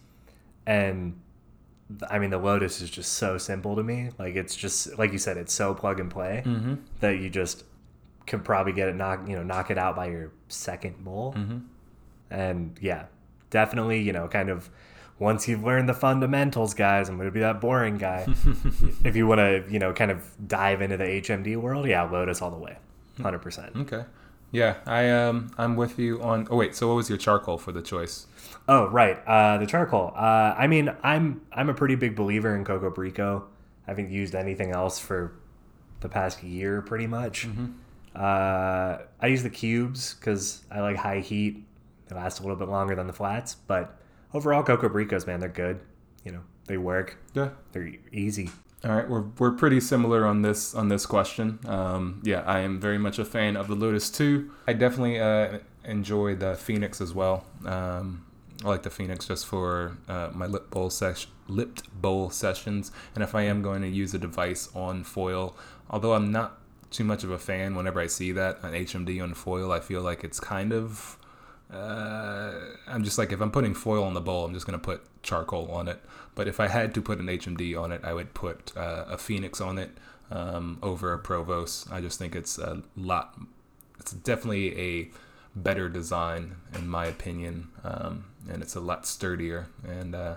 and i mean the lotus is just so simple to me like it's just like you said it's so plug and play Mm-hmm. that you just can probably get it knock you know knock it out by your second bowl Mm-hmm. and yeah definitely you know kind of once you've learned the fundamentals guys i'm going to be that boring guy (laughs) if you want to you know kind of dive into the hmd world yeah lotus all the way 100% Okay. Yeah, I um I'm with you on. Oh wait, so what was your charcoal for the choice? Oh right, uh, the charcoal. Uh, I mean, I'm I'm a pretty big believer in Coco Brico. I haven't used anything else for the past year, pretty much. Uh, I use the cubes because I like high heat. They last a little bit longer than the flats, but overall, Coco Bricos, man, they're good. You know, they work. Yeah. They're easy. All right, we're, we're pretty similar on this on this question. Um, yeah, I am very much a fan of the Lotus too. I definitely uh, enjoy the Phoenix as well. Um, I like the Phoenix just for uh, my lip bowl sesh- lipped bowl sessions, and if I am going to use a device on foil, although I'm not too much of a fan whenever I see that an HMD on foil, I feel like it's kind of uh, I'm just like if I'm putting foil on the bowl, I'm just gonna put charcoal on it. But if I had to put an HMD on it, I would put uh, a Phoenix on it um, over a Provost. I just think it's a lot. It's definitely a better design in my opinion, um, and it's a lot sturdier. And uh,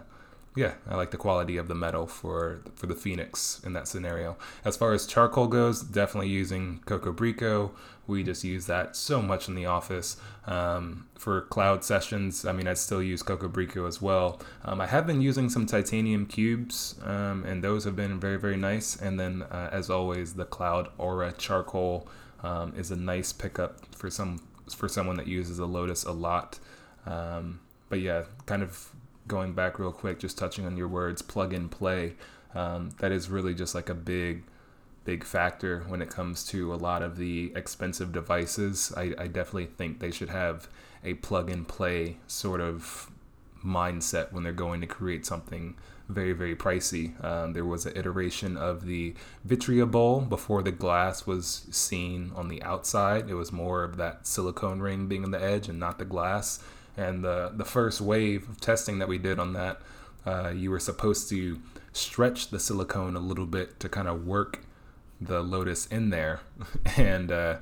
yeah, I like the quality of the metal for for the Phoenix in that scenario. As far as charcoal goes, definitely using Coco Brico. We just use that so much in the office. Um, for cloud sessions, I mean, I still use Coco Brico as well. Um, I have been using some titanium cubes, um, and those have been very, very nice. And then, uh, as always, the Kaloud Aura charcoal um, is a nice pickup for some for someone that uses a Lotus a lot. Um, but yeah, kind of going back real quick, just touching on your words, plug and play. Um, that is really just like a big, big factor when it comes to a lot of the expensive devices. I, I definitely think they should have a plug and play sort of mindset when they're going to create something very very pricey. Um, there was an iteration of the Vitria bowl before the glass was seen on the outside. It was more of that silicone ring being on the edge and not the glass. And the the first wave of testing that we did on that, uh, you were supposed to stretch the silicone a little bit to kind of work the Lotus in there. (laughs) And uh,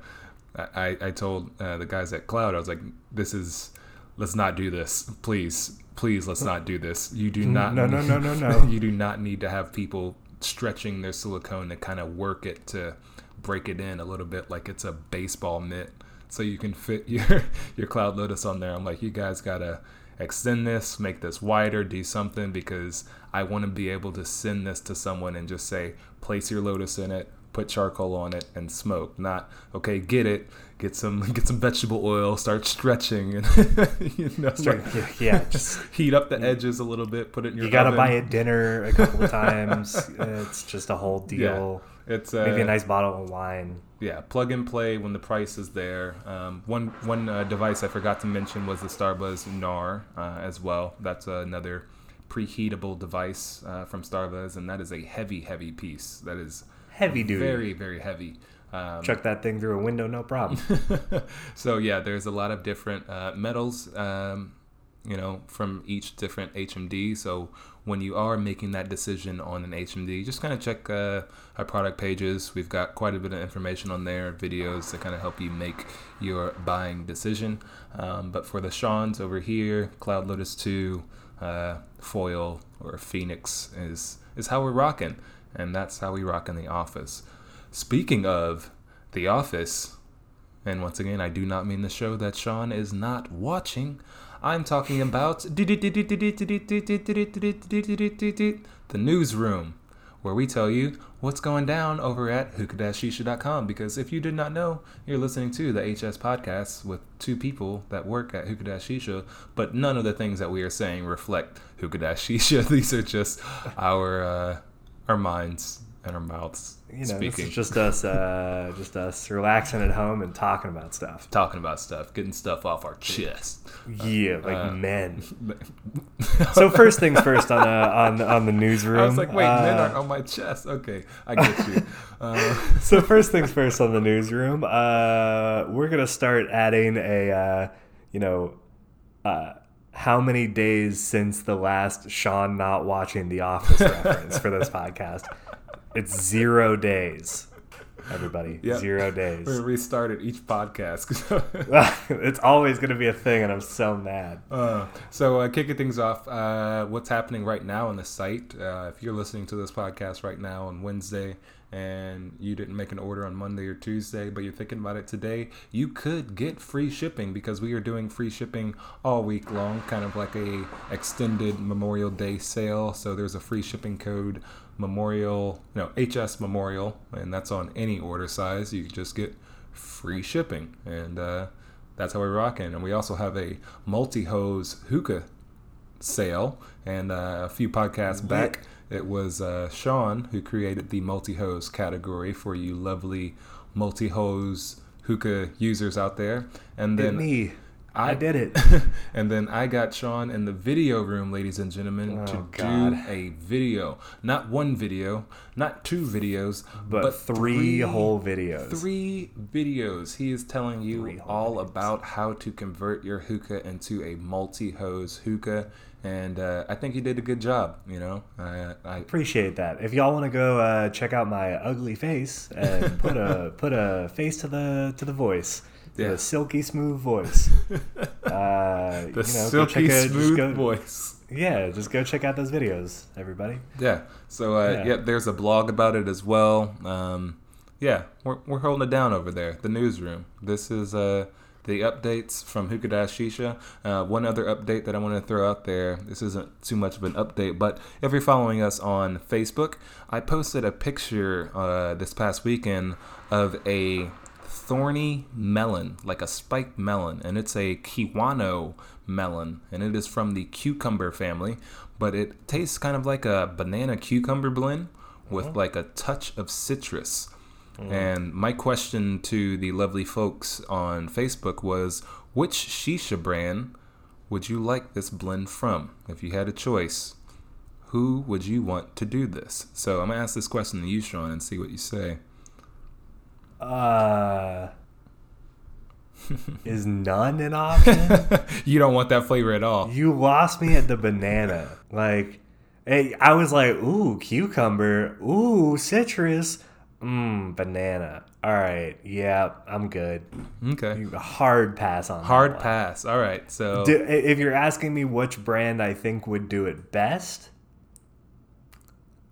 I, I told uh, the guys at Kaloud, I was like, this is, let's not do this. Please, please, let's not do this. You do not, No, no, no, no, (laughs) no. you do not need to have people stretching their silicone to kind of work it to break it in a little bit like it's a baseball mitt so you can fit (laughs) your your Kaloud Lotus on there i'm like you guys gotta extend this make this wider do something because i want to be able to send this to someone and just say place your lotus in it put charcoal on it and smoke not okay get it get some (laughs) get some vegetable oil start stretching and (laughs) you know Start- like, yeah, just heat up the edges a little bit put it in your you gotta oven. buy it dinner a couple of times. it's just a whole deal. It's uh, Maybe a nice bottle of wine. yeah plug and play when the price is there um, one one uh, device i forgot to mention was the starbuzz nar uh, as well that's another preheatable device uh, from starbuzz and that is a heavy heavy piece that is Heavy duty. very very heavy um, Chuck that thing through a window, no problem. (laughs) so yeah, there's a lot of different uh, metals, um, you know, from each different HMD. So when you are making that decision on an HMD, just kind of check uh, our product pages. We've got quite a bit of information on there, videos that kind of help you make your buying decision. Um, but for the Sean's over here, Kaloud Lotus 2, uh, Foil or Phoenix is is how we're rocking, and that's how we rock in the office. Speaking of the office, and once again, I do not mean the show that Sean is not watching. I'm talking about the newsroom, where we tell you what's going down over at hookah-shisha.com. Because if you did not know, you're listening to the HS podcast with two people that work at hookah-shisha, but none of the things that we are saying reflect hookah-shisha. These are just our uh, our minds and our mouths You know, speaking is just us, uh, just us relaxing at home and talking about stuff. talking about stuff, getting stuff off our chest. Yeah, like uh, men. (laughs) So first things first on uh, on on the newsroom. I was like, wait, men uh, aren't on my chest. Okay, I get you. (laughs) Uh, so first things first on the newsroom. Uh, we're gonna start adding a, uh, you know, uh, how many days since the last Sean not watching The Office reference for this (laughs) podcast? It's zero days. Everybody, Yep. zero days. we restarted each podcast. (laughs) (laughs) (laughs) it's always gonna be a thing, and I'm so mad. Uh, so uh, kicking things off, uh, what's happening right now on the site? Uh, if you're listening to this podcast right now on Wednesday and you didn't make an order on Monday or Tuesday, but you're thinking about it today, you could get free shipping because we are doing free shipping all week long, kind of like a extended Memorial Day sale. So there's a free shipping code Memorial, no HS Memorial, and that's on any order size. You just get free shipping, and uh, that's how we're rocking. And we also have a multi hose hookah sale. And uh, a few podcasts back, it was uh, Sean who created the multi hose category for you lovely multi hose hookah users out there. And then me. I did it. (laughs) and then I got Sean in the video room, ladies and gentlemen, Oh, to God. do a video. Not one video, not two videos, But, three, whole videos. Three videos. He is telling you all videos. about how to convert your hookah into a multi-hose hookah, and uh, I think he did a good job. You know, I, I Appreciate that. If y'all want to go uh, check out my ugly face and put a (laughs) put a face to the to the voice, Yeah. the silky smooth voice. (laughs) Uh, the you know, go silky check smooth go- voice. Yeah, just go check out those videos, everybody. Yeah. So uh, Yeah. yeah. there's a blog about it as well. Um, yeah, we're we're holding it down over there. The newsroom. This is uh the updates from Hookah Dash Shisha. Uh, one other update that I want to throw out there. This isn't too much of an update, but if you're following us on Facebook, I posted a picture uh, this past weekend of a thorny melon, like a spiked melon, and it's a Kiwano melon, and it is from the cucumber family, but it tastes kind of like a banana cucumber blend with mm-hmm. like a touch of citrus. Mm-hmm. And my question to the lovely folks on Facebook was which shisha brand would you like this blend from? If you had a choice, who would you want to do this? So I'm gonna ask this question to you, Sean, and see what you say. Uh, is (laughs) none an option? you don't want that flavor at all. you lost me at the banana. Like Hey, I was like, ooh, cucumber, ooh, citrus, mmm, banana. All right, yeah, I'm good. Okay. Hard pass on Hard pass. All right. So Do, if you're asking me which brand I think would do it best,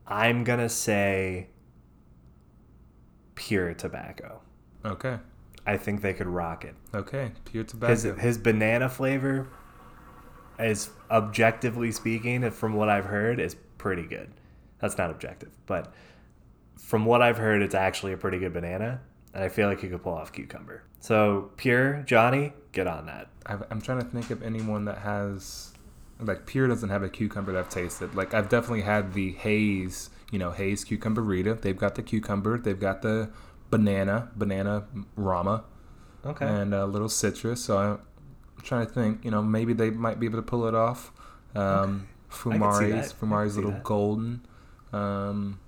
I'm gonna say Pure Tobacco. okay. I think they could rock it. Okay. Pure His tobacco. his banana flavor is objectively speaking, from what I've heard, is pretty good. That's not objective, but from what I've heard, it's actually a pretty good banana, and I feel like you could pull off cucumber. So Pure Johnny, get on that. I've, I'm trying to think of anyone that has like Pure doesn't have a cucumber that I've tasted. Like I've definitely had the Haze, you know, Haze cucumber Rita. They've got the cucumber. They've got the banana, banana Rama, Okay. and a little citrus. So I'm trying to think. You know, maybe they might be able to pull it off. Um, that. Fumari's, Fumari's little that. golden. Um,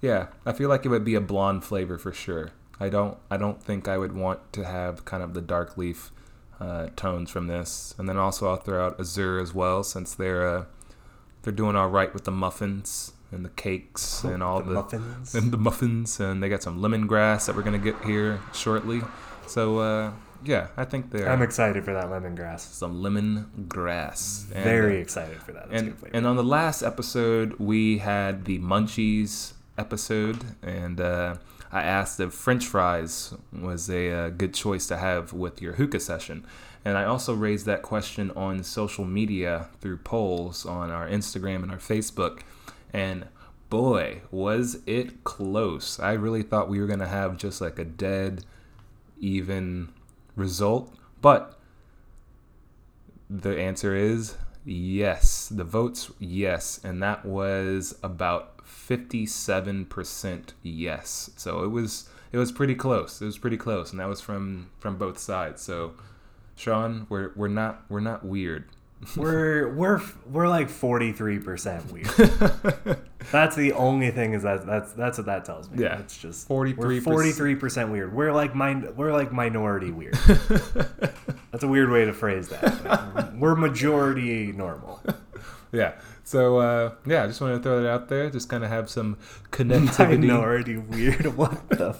yeah, I feel like it would be a blonde flavor for sure. I don't. I don't think I would want to have kind of the dark leaf uh, tones from this, and then also I'll throw out Azure as well, since they're uh, they're doing all right with the muffins and the cakes and all the, muffins. and the muffins, and they got some lemongrass that we're gonna get here shortly. So uh, yeah, I think they're I'm excited for that lemongrass. some lemongrass. And, Very uh, excited for that. That's and and on the last episode we had the munchies episode and uh, i asked if french fries was a, uh good choice to have with your hookah session and i also raised that question on social media through polls on our instagram and our facebook and boy was it close i really thought we were going to have just like a dead even result but the answer is yes. The votes, yes. And that was about 57% yes. So it was it was pretty close. It was pretty close. And that was from from both sides. So Sean, we're we're not we're not weird. (laughs) we're we're we're like 43% weird. (laughs) that's the only thing is that that's that's what that tells me. Yeah. It's just 43%. We're 43% weird. We're like min- we're like minority weird. (laughs) that's a weird way to phrase that. we're majority normal. yeah. So uh, yeah, I just wanted to throw that out there. Just kind of have some connectivity. Minority weird. What the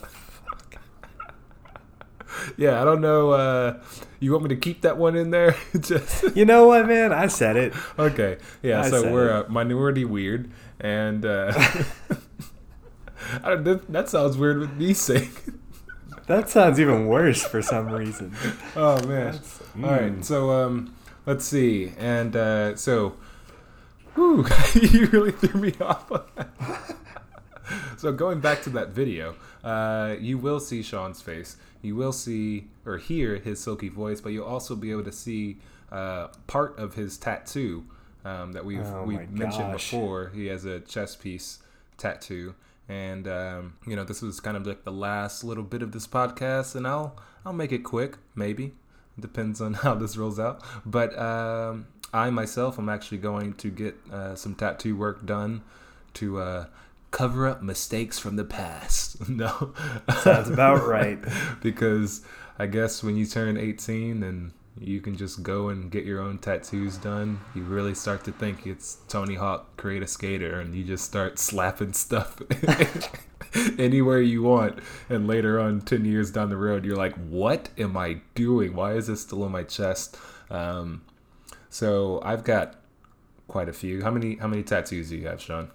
Yeah, I don't know. Uh, you want me to keep that one in there? (laughs) just You know what, man? I said it. Okay. Yeah, I so we're it. a minority weird, and uh, (laughs) (laughs) I don't, that, that sounds weird with me saying. That sounds even worse for some reason. oh man! That's- All right, mm. so um, let's see, and uh, so, whew, you really threw me off. on that. so going back to that video, uh, you will see Sean's face. You will see or hear his silky voice, but you'll also be able to see uh, part of his tattoo um, that we've Oh we've mentioned gosh. before. He has a chest piece tattoo, and um, you know this was kind of like the last little bit of this podcast, and I'll I'll make it quick, maybe. Depends on (laughs) how this rolls out. But um, I myself am actually going to get uh, some tattoo work done to uh, cover up mistakes from the past. (laughs) no, Sounds about (laughs) right. because I guess when you turn 18 and you can just go and get your own tattoos done, you really start to think it's Tony Hawk Create a Skater and you just start slapping stuff (laughs) anywhere you want. And later on, 10 years down the road, you're like, what am I doing? Why is this still on my chest? Um, so I've got quite a few. How many how many tattoos do you have, Sean?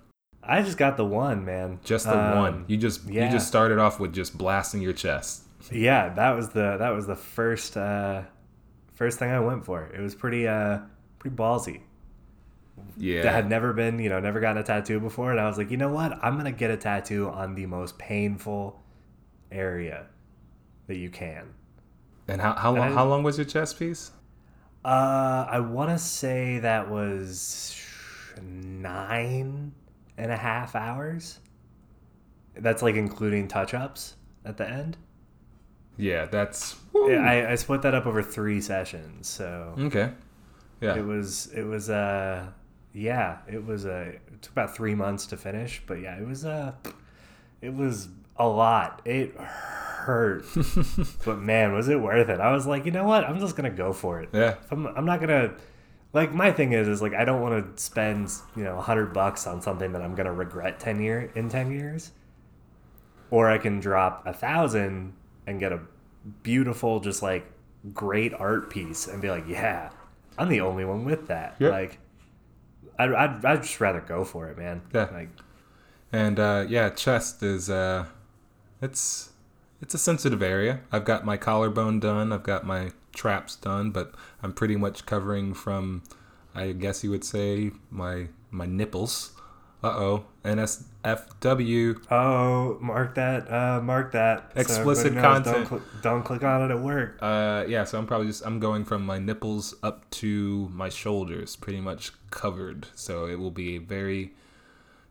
I just got the one, man. Just the Um, one. You just yeah. you just started off with just blasting your chest. Yeah, that was the that was the first uh first thing I went for. It was pretty uh pretty ballsy. Yeah. I had never been, you know, never gotten a tattoo before, and I was like, you know what? I'm gonna get a tattoo on the most painful area that you can. And how how long how long was your chest piece? Uh, I want to say that was nine and a half hours. That's like including touch ups at the end. Yeah, that's Yeah, I, I split that up over three sessions, so okay. Yeah, it was it was uh yeah it was uh, it took about three months to finish, but yeah it was uh it was a lot. It hurt, (laughs) but man, was it worth it? I was like, you know what? I'm just gonna go for it. yeah, I'm, I'm not gonna like my thing is is like I don't want to spend you know a hundred bucks on something that I'm gonna regret ten year in ten years, or I can drop a thousand and get a beautiful just like great art piece and be like, yeah, I'm the only one with that. Yep. Like, I'd, I'd I'd just rather go for it, man. Yeah. Like, And uh, yeah, chest is uh, it's it's a sensitive area. I've got my collarbone done. I've got my traps done, but I'm pretty much covering from, I guess you would say, my my nipples. Uh oh, NSFW. oh, mark that, uh, mark that. Explicit knows, content. Don't, cl- don't click on it at work. Uh, yeah, so I'm probably just I'm going from my nipples up to my shoulders, pretty much covered. So it will be a very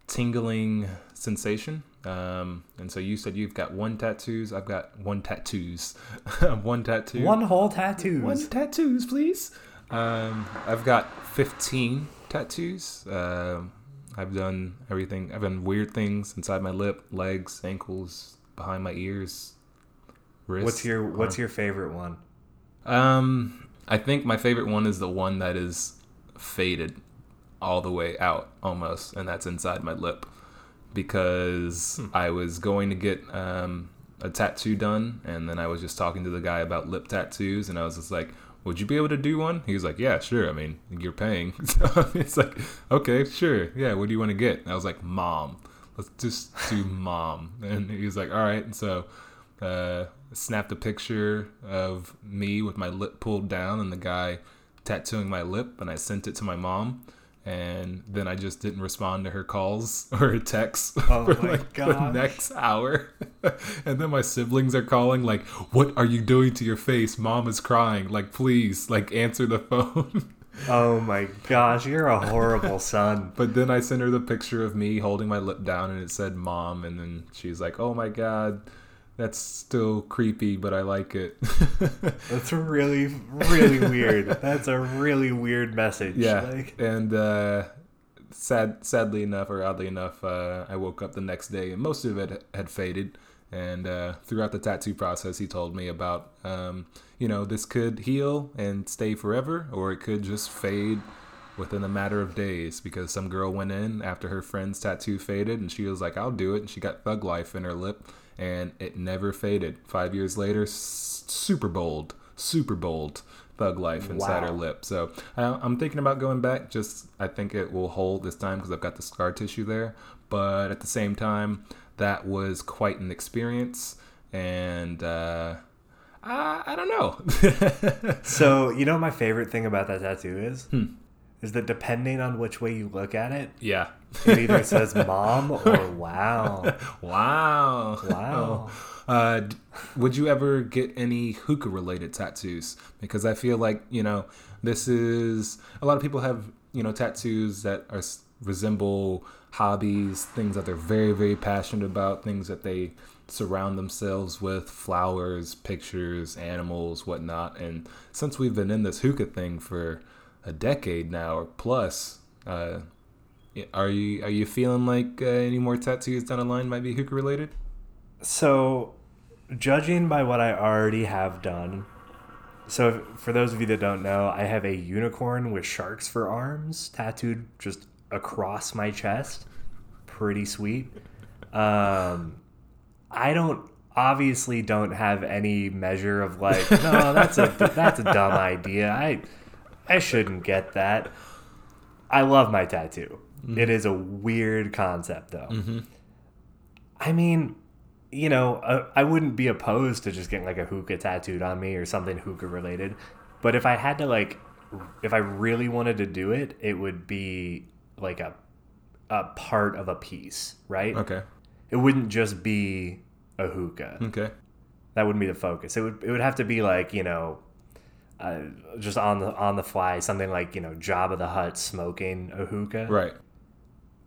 tingling sensation. Um, and so you said you've got one tattoos. I've got one tattoos. (laughs) one tattoo. One whole tattoos. One tattoos, please. Um, I've got 15 tattoos. Um, I've done everything. I've done weird things inside my lip, legs, ankles, behind my ears, wrists. What's your arms. What's your favorite one? Um, I think my favorite one is the one that is faded all the way out almost, and that's inside my lip because I was going to get um, a tattoo done, and then I was just talking to the guy about lip tattoos, and I was just like, "Would you be able to do one?" He was like, "Yeah, sure. I mean, you're paying." (laughs) So it's like, "Okay, sure. Yeah. What do you want to get?" And I was like, "Mom. Let's just do mom." (laughs) And he was like, "All right." And so uh, snapped a picture of me with my lip pulled down and the guy tattooing my lip, and I sent it to my mom. And then I just didn't respond to her calls (laughs) or her texts Oh (laughs) for my like the next hour. (laughs) and then my siblings are calling, like, "What are you doing to your face? Mom is crying. Like, please, like, answer the phone." Oh my gosh, you're a horrible son. But then I sent her the picture of me holding my lip down and it said mom. And then she's like, oh my God, that's still creepy, but I like it. (laughs) That's really, really weird. That's a really weird message. yeah. Like, And uh, sad, sadly enough, or oddly enough, uh, I woke up the next day and most of it had faded. And uh, throughout the tattoo process, he told me about, um, you know, this could heal and stay forever, or it could just fade within a matter of days because some girl went in after her friend's tattoo faded and she was like, I'll do it. And she got thug life in her lip and it never faded. Five years later, super bold, super bold thug life inside her lip. So I, I'm thinking about going back. Just I think it will hold this time because I've got the scar tissue there. But at the same time, that was quite an experience. And uh, I, I don't know. (laughs) so you know my favorite thing about that tattoo is? Hmm. Is that depending on which way you look at it, yeah. it either (laughs) says mom or wow. Wow. Wow. Uh, would you ever get any hookah related tattoos? Because I feel like, you know, this is a lot of people have, you know, tattoos that are resemble hobbies, things that they're very, very passionate about, things that they surround themselves with flowers, pictures, animals, whatnot. And since we've been in this hookah thing for a decade now or plus, uh, are you are you feeling like uh, any more tattoos down the line might be hookah related? So, judging by what I already have done, so if, for those of you that don't know, I have a unicorn with sharks for arms tattooed just across my chest. Pretty sweet. Um, I don't obviously don't have any measure of like, (laughs) no, that's a that's a dumb idea. I I shouldn't get that. I love my tattoo. It is a weird concept though. I mean, you know, uh, I wouldn't be opposed to just getting like a hookah tattooed on me or something hookah related. But if I had to like, if I really wanted to do it, it would be like a a part of a piece, right? Okay. It wouldn't just be a hookah. Okay. That wouldn't be the focus. It would it would have to be like you know, uh, just on the on the fly, something like you know, Jabba the Hutt smoking a hookah, Right.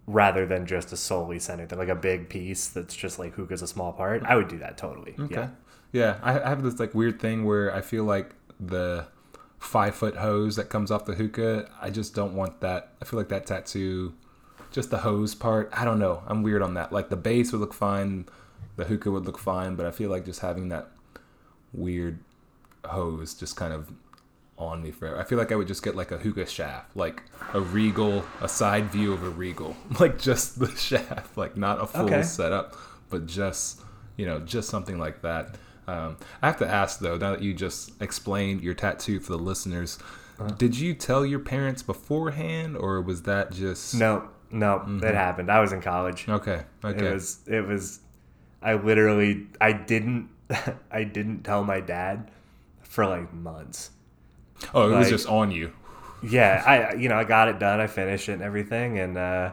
rather than just a solely centered thing, like a big piece that's just like hookah's a small part. I would do that totally. Okay. Yeah. Yeah. I I have this like weird thing where I feel like the five foot hose that comes off the hookah, I just don't want that. I feel like that tattoo, just the hose part. I don't know. I'm weird on that. Like the base would look fine, the hookah would look fine, but I feel like just having that weird hose just kind of on me forever. I feel like I would just get like a hookah shaft, like a regal, a side view of a regal, (laughs) like just the (laughs) shaft, like not a full Okay. setup, but just you know, just something like that. Um, I have to ask though, now that you just explained your tattoo for the listeners, Uh-huh. did you tell your parents beforehand, or was that just No, no, it happened. I was in college. Okay, Mm-hmm. okay, It was it was I literally I didn't (laughs) I didn't tell my dad for like months. Oh, it was just on you. Yeah, I you know, I got it done, I finished it and everything and uh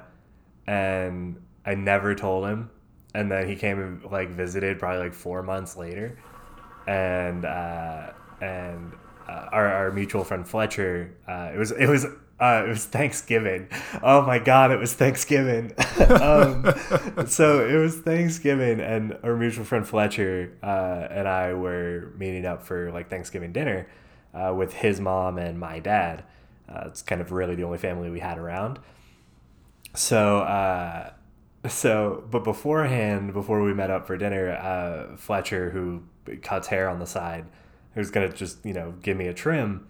and I never told him. And then he came and like visited probably like 4 months later. And uh and uh, our, our mutual friend Fletcher, uh, it was it was uh, it was Thanksgiving. Oh my God, it was Thanksgiving. (laughs) um, so it was Thanksgiving, and our mutual friend Fletcher uh, and I were meeting up for like Thanksgiving dinner uh, with his mom and my dad. Uh, it's kind of really the only family we had around. So, uh, so, but beforehand, before we met up for dinner, uh, Fletcher, who cuts hair on the side, was gonna just you know give me a trim,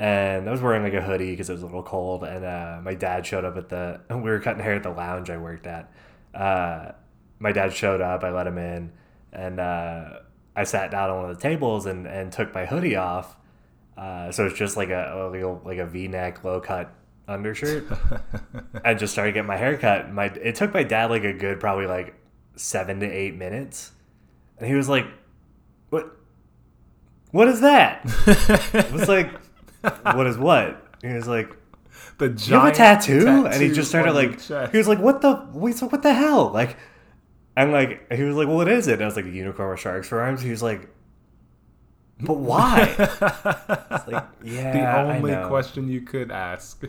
and I was wearing like a hoodie because it was a little cold, and uh, my dad showed up at the. (laughs) We were cutting hair at the lounge I worked at. Uh, my dad showed up. I let him in, and I sat down on one of the tables and and took my hoodie off. Uh, so it's just like a, a little like a V-neck low cut undershirt. (laughs) I just started getting my hair cut. My it took my dad like a good probably like seven to eight minutes, and he was like, "What? What is that?" I was like, (laughs) "What is what?" He was like, The "You have a giant tattoo?" and he just started like, he was like, "What the? Wait, so what the hell?" Like, and like he was like, "Well, what is it?" And I was like, "A unicorn with sharks for arms." He was like, "But why?" (laughs) It's like, yeah, the only question you could ask.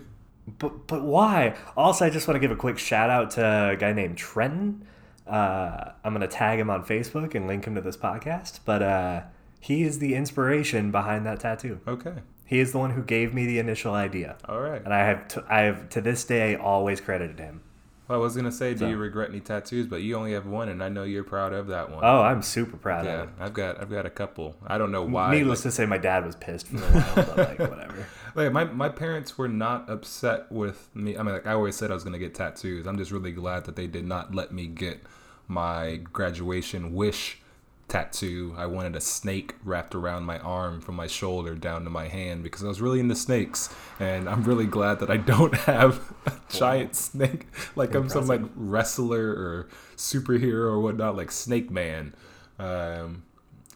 But but why? Also, I just want to give a quick shout out to a guy named Trenton. Uh, I'm gonna tag him on Facebook and link him to this podcast. But uh, he is the inspiration behind that tattoo. Okay, He is the one who gave me the initial idea, all right. and I have t- I have to this day always credited him. I was gonna say, do So- you regret any tattoos? But you only have one, and I know you're proud of that one. Oh, I'm super proud yeah, of it. I've got I've got a couple. I don't know why. Needless to say, my dad was pissed for a (laughs) while, but like whatever. (laughs) Like my, my parents were not upset with me. I mean, like I always said, I was gonna get tattoos. I'm just really glad that they did not let me get my graduation wish tattoo. I wanted a snake wrapped around my arm from my shoulder down to my hand because I was really into snakes, and I'm really glad that I don't (laughs) have a giant snake like I'm some like wrestler or superhero or whatnot, like Snake Man. Um,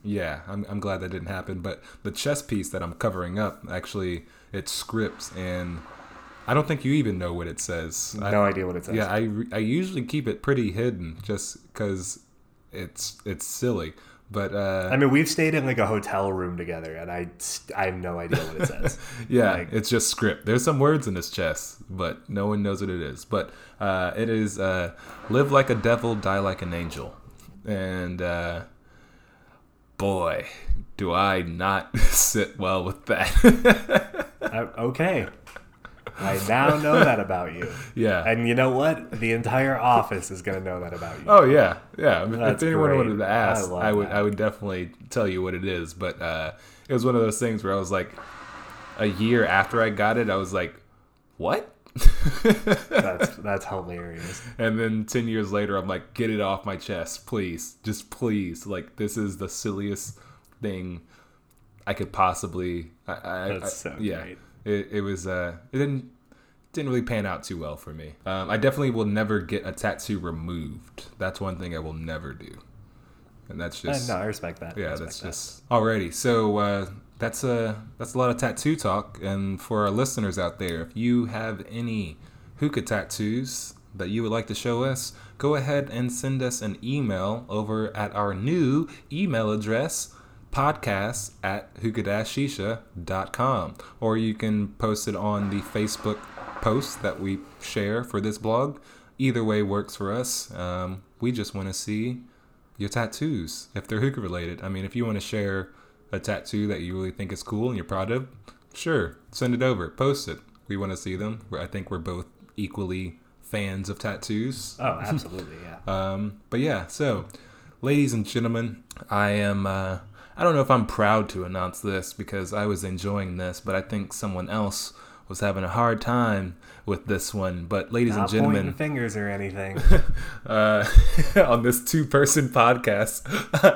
yeah, I'm, I'm glad that didn't happen. But the chest piece that I'm covering up, actually, it's scripts, and I don't think you even know what it says. I- No idea what it says. yeah, I, I usually keep it pretty hidden just because it's it's silly. But uh, I mean, we've stayed in like a hotel room together, and I I have no idea what it says. (laughs) yeah, like- it's just script. There's some words in this chest, but no one knows what it is. But uh, it is uh, live like a devil, die like an angel, and uh, boy, do I not (laughs) sit well with that. I, (laughs) okay. I now know that about you. (laughs) yeah. And you know what? The entire office is going to know that about you. Oh yeah, yeah. I mean, That's if anyone great. wanted to ask, I I, would that. I would definitely tell you what it is. But uh, it was one of those things where I was like, a year after I got it, I was like, what? (laughs) That's that's hilarious. and then ten years later, I'm like, get it off my chest, please, just please. Like this is the silliest thing I could possibly. I, I, That's I- so yeah. great. It, it was uh, it didn't didn't really pan out too well for me. Um, I definitely will never get a tattoo removed. That's one thing I will never do, and that's Uh, just no, I respect that. Yeah, respect that's that. just alrighty. So uh, that's a that's a lot of tattoo talk. And for our listeners out there, if you have any hookah tattoos that you would like to show us, go ahead and send us an email over at our new email address podcast at hookah-shisha.com or you can post it on the facebook post that we share for this blog either way works for us um, we just want to see your tattoos if they're hookah related. I mean, if you want to share a tattoo that you really think is cool and you're proud of, sure, send it over, post it. We want to see them. I think we're both equally fans of tattoos. (laughs) Oh, absolutely, yeah. Um, but yeah, so ladies and gentlemen, I am uh, I don't know if I'm proud to announce this because I was enjoying this, but I think someone else was having a hard time with this one. But ladies Not and gentlemen, fingers or anything. (laughs) uh, (laughs) on this two-person podcast,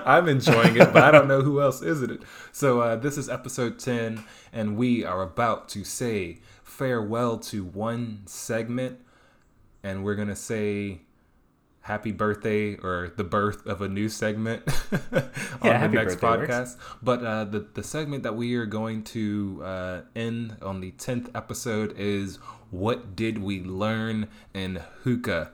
(laughs) I'm enjoying it, but I don't know who else is it. So uh, this is episode ten, and we are about to say farewell to one segment, and we're gonna say happy birthday or the birth of a new segment (laughs) on Yeah, the happy next birthday works. podcast. But uh, the the segment that we are going to uh, end on the tenth episode is what did we learn in hookah,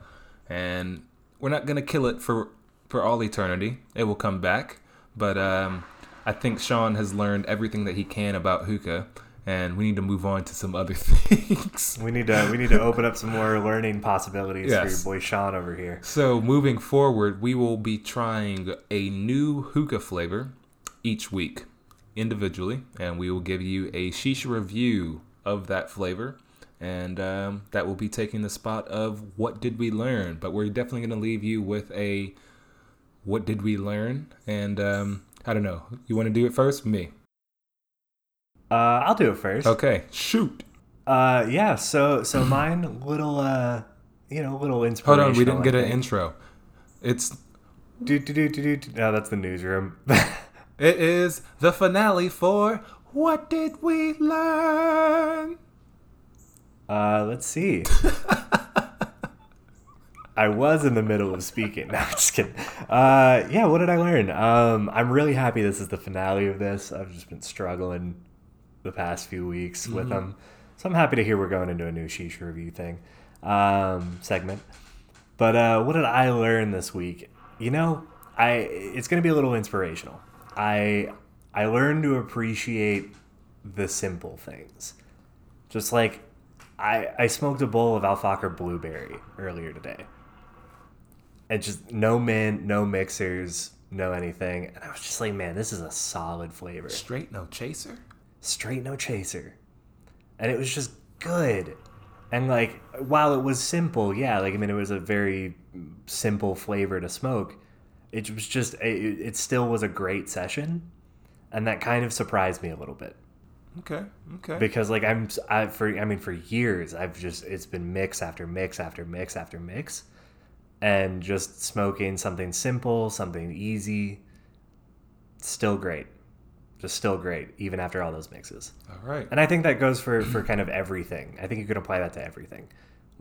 and we're not gonna kill it for for all eternity. It will come back, but um, I think Sean has learned everything that he can about hookah, and we need to move on to some other (laughs) things. we need to we need to open up some more learning possibilities for your boy Sean over here. So moving forward, we will be trying a new hookah flavor each week individually, and we will give you a shisha review of that flavor. And um, that will be taking the spot of what did we learn? But we're definitely going to leave you with a what did we learn? And um, I don't know. You want to do it first? Me. Uh, I'll do it first. Okay. Shoot. Uh, yeah. So so (clears throat) mine little uh, you know, little inspiration. Hold on. We didn't get an intro. It's Do do do do do. do. No, that's the newsroom. (laughs) It is the finale for What Did We Learn? uh, let's see. (laughs) I was in the middle of speaking. (laughs) No, I'm just kidding. Uh, yeah, what did I learn? Um, I'm really happy this is the finale of this. I've just been struggling the past few weeks with them. So I'm happy to hear we're going into a new Shisha review thing, um, segment. But uh, what did I learn this week? You know, I it's going to be a little inspirational. I I learned to appreciate the simple things. Just like I I smoked a bowl of Al Fakher blueberry earlier today. And just no mint, no mixers, no anything. And I was just like, man, this is a solid flavor. Straight no chaser? Straight no chaser. And it was just good. And like while it was simple, yeah, like I mean it was a very simple flavor to smoke. It was just it, it still was a great session. And that kind of surprised me a little bit Okay, okay. because like I'm I for I mean for years I've just it's been mix after mix after mix after mix and just smoking something simple, something easy still great. Just still great even after all those mixes. All right. And I think that goes for for kind of everything. I think you can apply that to everything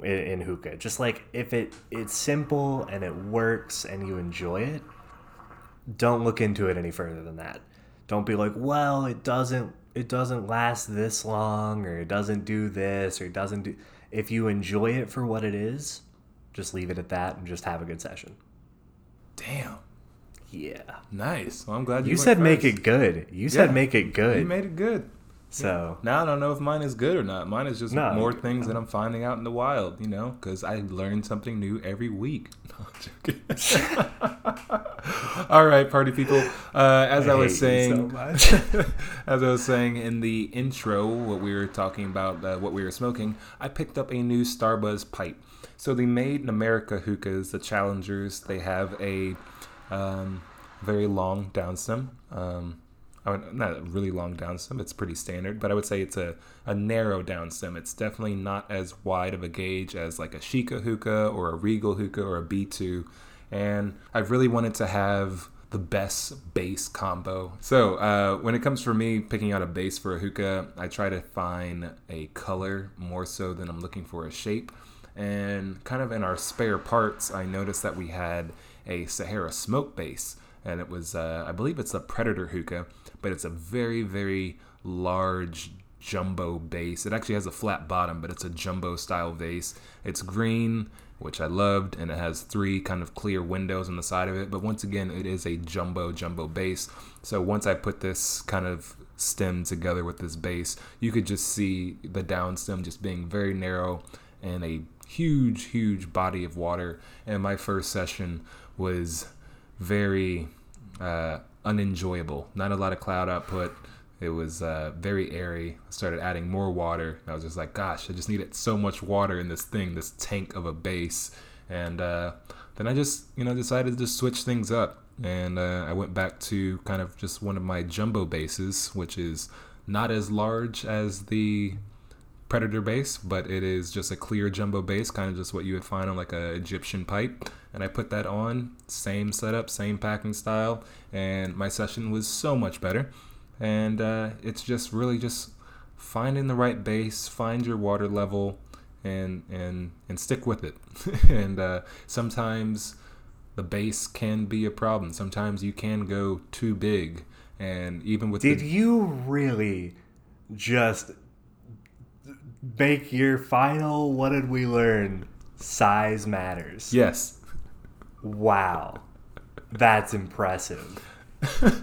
in, in hookah. Just like if it it's simple and it works and you enjoy it, don't look into it any further than that. Don't be like, well, it doesn't it doesn't last this long or it doesn't do this or it doesn't do if you enjoy it for what it is, just leave it at that and just have a good session. Damn. Yeah. Nice. Well, I'm glad you, You went said make it good. You said make it good. You made it good. so Now I don't know if mine is good or not. Mine is just No. more things that I'm finding out in the wild, you know, because I learn something new every week. (laughs) No, I'm joking. (laughs) All right, party people. Uh, as I, was hate saying, you so much. (laughs) as I was saying in the intro, what we were talking about, uh, what we were smoking, I picked up a new Starbuzz pipe. So the Made in America hookahs, the Challengers, they have a um, very long down stem. Um, I not a really long down stem. It's pretty standard, but I would say it's a, a narrow down stem. It's definitely not as wide of a gauge as like a Sheikah hookah or a Regal hookah or a B2. And I really wanted to have the best base combo. So uh, when it comes for me picking out a base for a hookah, I try to find a color more so than I'm looking for a shape. And kind of in our spare parts, I noticed that we had a Sahara smoke base, and it was uh, I believe it's a Predator hookah, but it's a very very large jumbo base. It actually has a flat bottom, but it's a jumbo style vase. It's green, which I loved, and it has three kind of clear windows on the side of it. But once again, it is a jumbo jumbo base. So once I put this kind of stem together with this base, you could just see the down stem just being very narrow and a huge, huge body of water. And my first session was very uh, unenjoyable. Not a lot of cloud output. It was uh, very airy. I started adding more water. I was just like, gosh, I just needed so much water in this thing, this tank of a base. And uh, then I just, you know, decided to switch things up. and uh, I went back to kind of just one of my jumbo bases, which is not as large as the predator base, but it is just a clear jumbo base, kind of just what you would find on like a Egyptian pipe. And I put that on, same setup, same packing style, and my session was so much better. And uh, it's just really just finding the right base, find your water level, and and and stick with it. (laughs) and uh, sometimes the base can be a problem. Sometimes you can go too big, and even with Did the, you really just make your final what did we learn? Size matters. yes, Wow. That's impressive.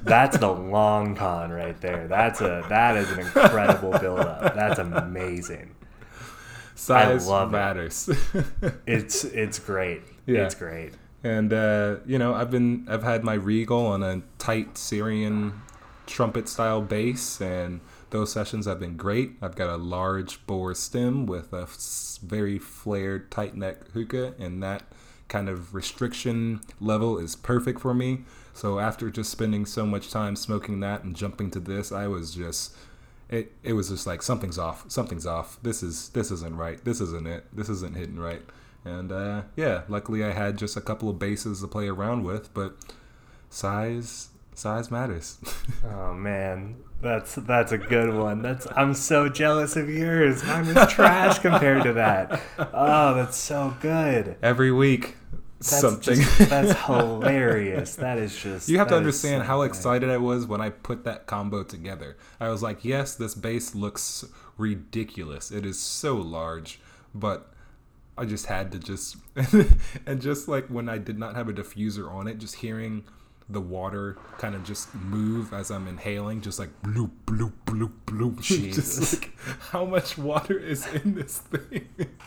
That's the long con right there. That's a that is an incredible build up. That's amazing. size love it. matters. (laughs) It's it's great. Yeah. It's great. and uh, you know, I've been I've had my Regal on a tight Syrian trumpet style base, and those sessions have been great. I've got a large bore stem with a very flared tight neck hookah, and that kind of restriction level is perfect for me. So after just spending so much time smoking that and jumping to this, I was just it it was just like something's off. Something's off. This is this isn't right. This isn't it. This isn't hitting right. And uh, yeah, luckily I had just a couple of bases to play around with, but size size matters. (laughs) Oh man, that's that's a good one. That's I'm so jealous of yours. Mine was trash compared to that. Oh, that's so good. Every week, That's something. just- that's (laughs) hilarious. That is just. you have to understand so how excited I was when I put that combo together. I was like, yes, this base looks ridiculous. It is so large, but I just had to just (laughs) and just like when I did not have a diffuser on it, just hearing the water kind of just move as I'm inhaling, just like bloop bloop bloop bloop. (laughs) Jesus. like how much water is in this thing. (laughs)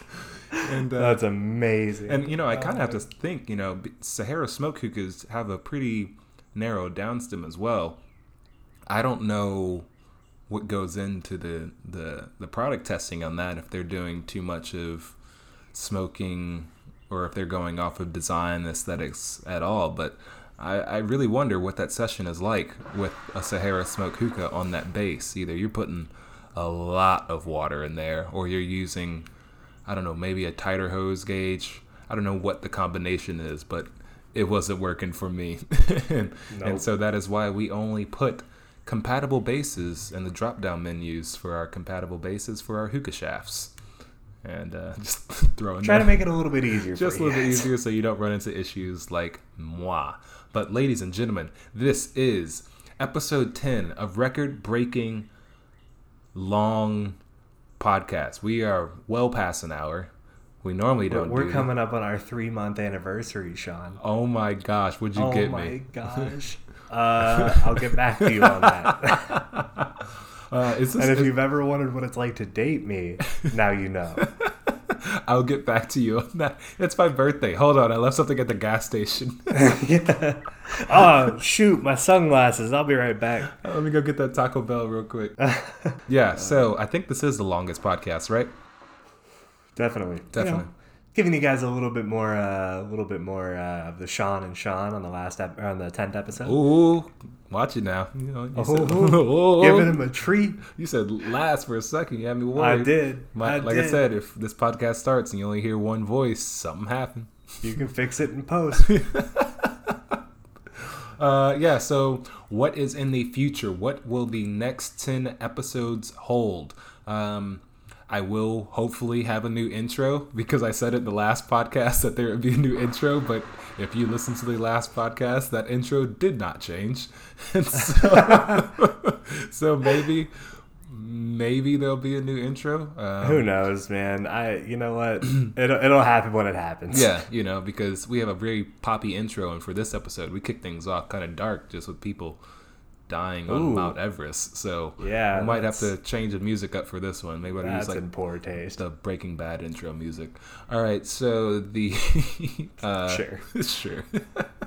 and uh, That's amazing. and you know, I kind of have to think. You know, Sahara smoke hookahs have a pretty narrow downstem as well. I don't know what goes into the the the product testing on that. If they're doing too much of smoking, or if they're going off of design aesthetics at all, but. I, I really wonder what that session is like with a Sahara smoke hookah on that base. Either you're putting a lot of water in there, or you're using I don't know, maybe a tighter hose gauge. I don't know what the combination is, but it wasn't working for me. (laughs) and, Nope. and so that is why we only put compatible bases in the drop down menus for our compatible bases for our hookah shafts. And uh, (laughs) just throwing Try to make it a little bit easier. (laughs) just a little bit easier so you don't run into issues like moi. But ladies and gentlemen, this is episode 10 of record breaking long podcast. We are well past an hour. We normally don't we're do coming up on our three month anniversary, Sean. Oh my gosh, would you oh get me? Oh my (laughs) gosh. Uh, I'll get back to you on that. (laughs) Uh, is this, and if you've ever wondered what it's like to date me, now you know. (laughs) (laughs) I'll get back to you on that. It's my birthday. Hold on, I left something at the gas station. (laughs) yeah. Oh shoot, my sunglasses. I'll be right back. Uh, let me go get that Taco Bell real quick. yeah, so I think this is the longest podcast, right? (laughs) Definitely. Definitely. You know, giving you guys a little bit more, uh, a little bit more uh, of the Sean and Sean on the last ep- on the tenth episode. Ooh, watch it now. You know, you Oh, said, oh, (laughs) Giving him a treat. you said last for a second. You had me worried. I did. My, I like I said, if this podcast starts and you only hear one voice, something happened. You can (laughs) fix it in post. (laughs) Uh, yeah. So, what is in the future? What will the next ten episodes hold? Um, I will hopefully have a new intro because I said it in the last podcast that there would be a new intro. But if you listen to the last podcast, that intro did not change, (laughs) and so, (laughs) so maybe, maybe there'll be a new intro. Um, Who knows, man? I, you know what? (clears throat) It'll, it'll happen when it happens. Yeah, you know, because we have a very poppy intro, and for this episode, we kick things off kind of dark, just with people dying on Ooh. Mount Everest. So Yeah, we might have to change the music up for this one. Maybe I'll use like in poor taste. the Breaking Bad intro music. All right, so the (laughs) uh, Sure. (laughs) sure.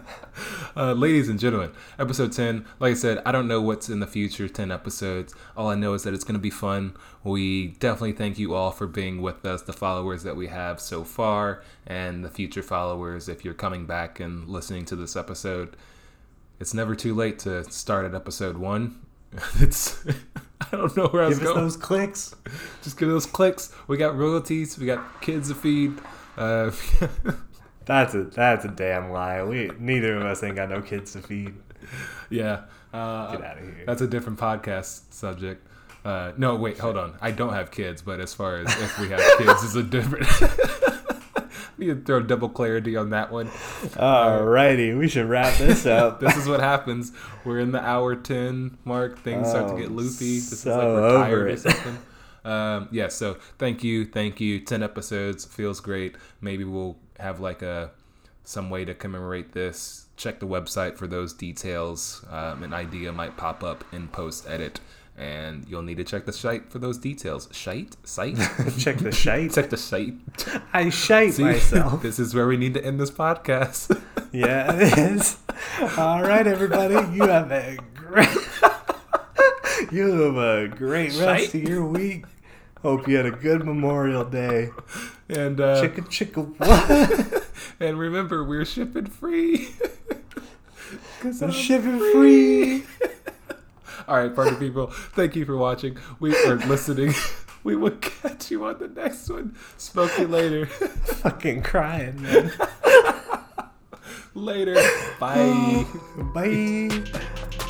(laughs) uh, ladies and gentlemen, episode ten. Like I said, I don't know what's in the future ten episodes. All I know is that it's going to be fun. We definitely thank you all for being with us, the followers that we have so far, and the future followers. If you're coming back and listening to this episode. It's never too late to start at episode one. (laughs) It's (laughs) I don't know where I was Give us going. those clicks. (laughs) Just give those clicks. We got royalties. We got kids to feed. Uh, That's a that's a damn lie. We neither of us ain't got no kids to feed. yeah. Uh, Get outta here. That's a different podcast subject. Uh, no, wait, hold on. I don't have kids, but as far as if we have kids, is a different. (laughs) Need to throw double clarity on that one. Alrighty, we should wrap this (laughs) up. This is what happens. We're in the hour ten mark. Things start to Oh, get loopy. This so is like we're tired or something. Um, yeah. So thank you, thank you. Ten episodes feels great. Maybe we'll have like a some way to commemorate this. Check the website for those details. Um, an idea might pop up in post edit, and you'll need to check the site for those details. Shite site. (laughs) Check the shite. check the site. I shite See, myself. (laughs) this is where we need to end this podcast. (laughs) Yeah, it is. All right, everybody. You have a great. you have a great rest Shite. of your week. Hope you had a good Memorial Day. and uh, Chicka chicka what? And remember, we're shipping free. 'Cause I'm I'm shipping free. All right, party people, thank you for watching. We are listening. (laughs) We will catch you on the next one. Smoke you later. (laughs) Fucking crying, man. (laughs) later. Bye. Bye.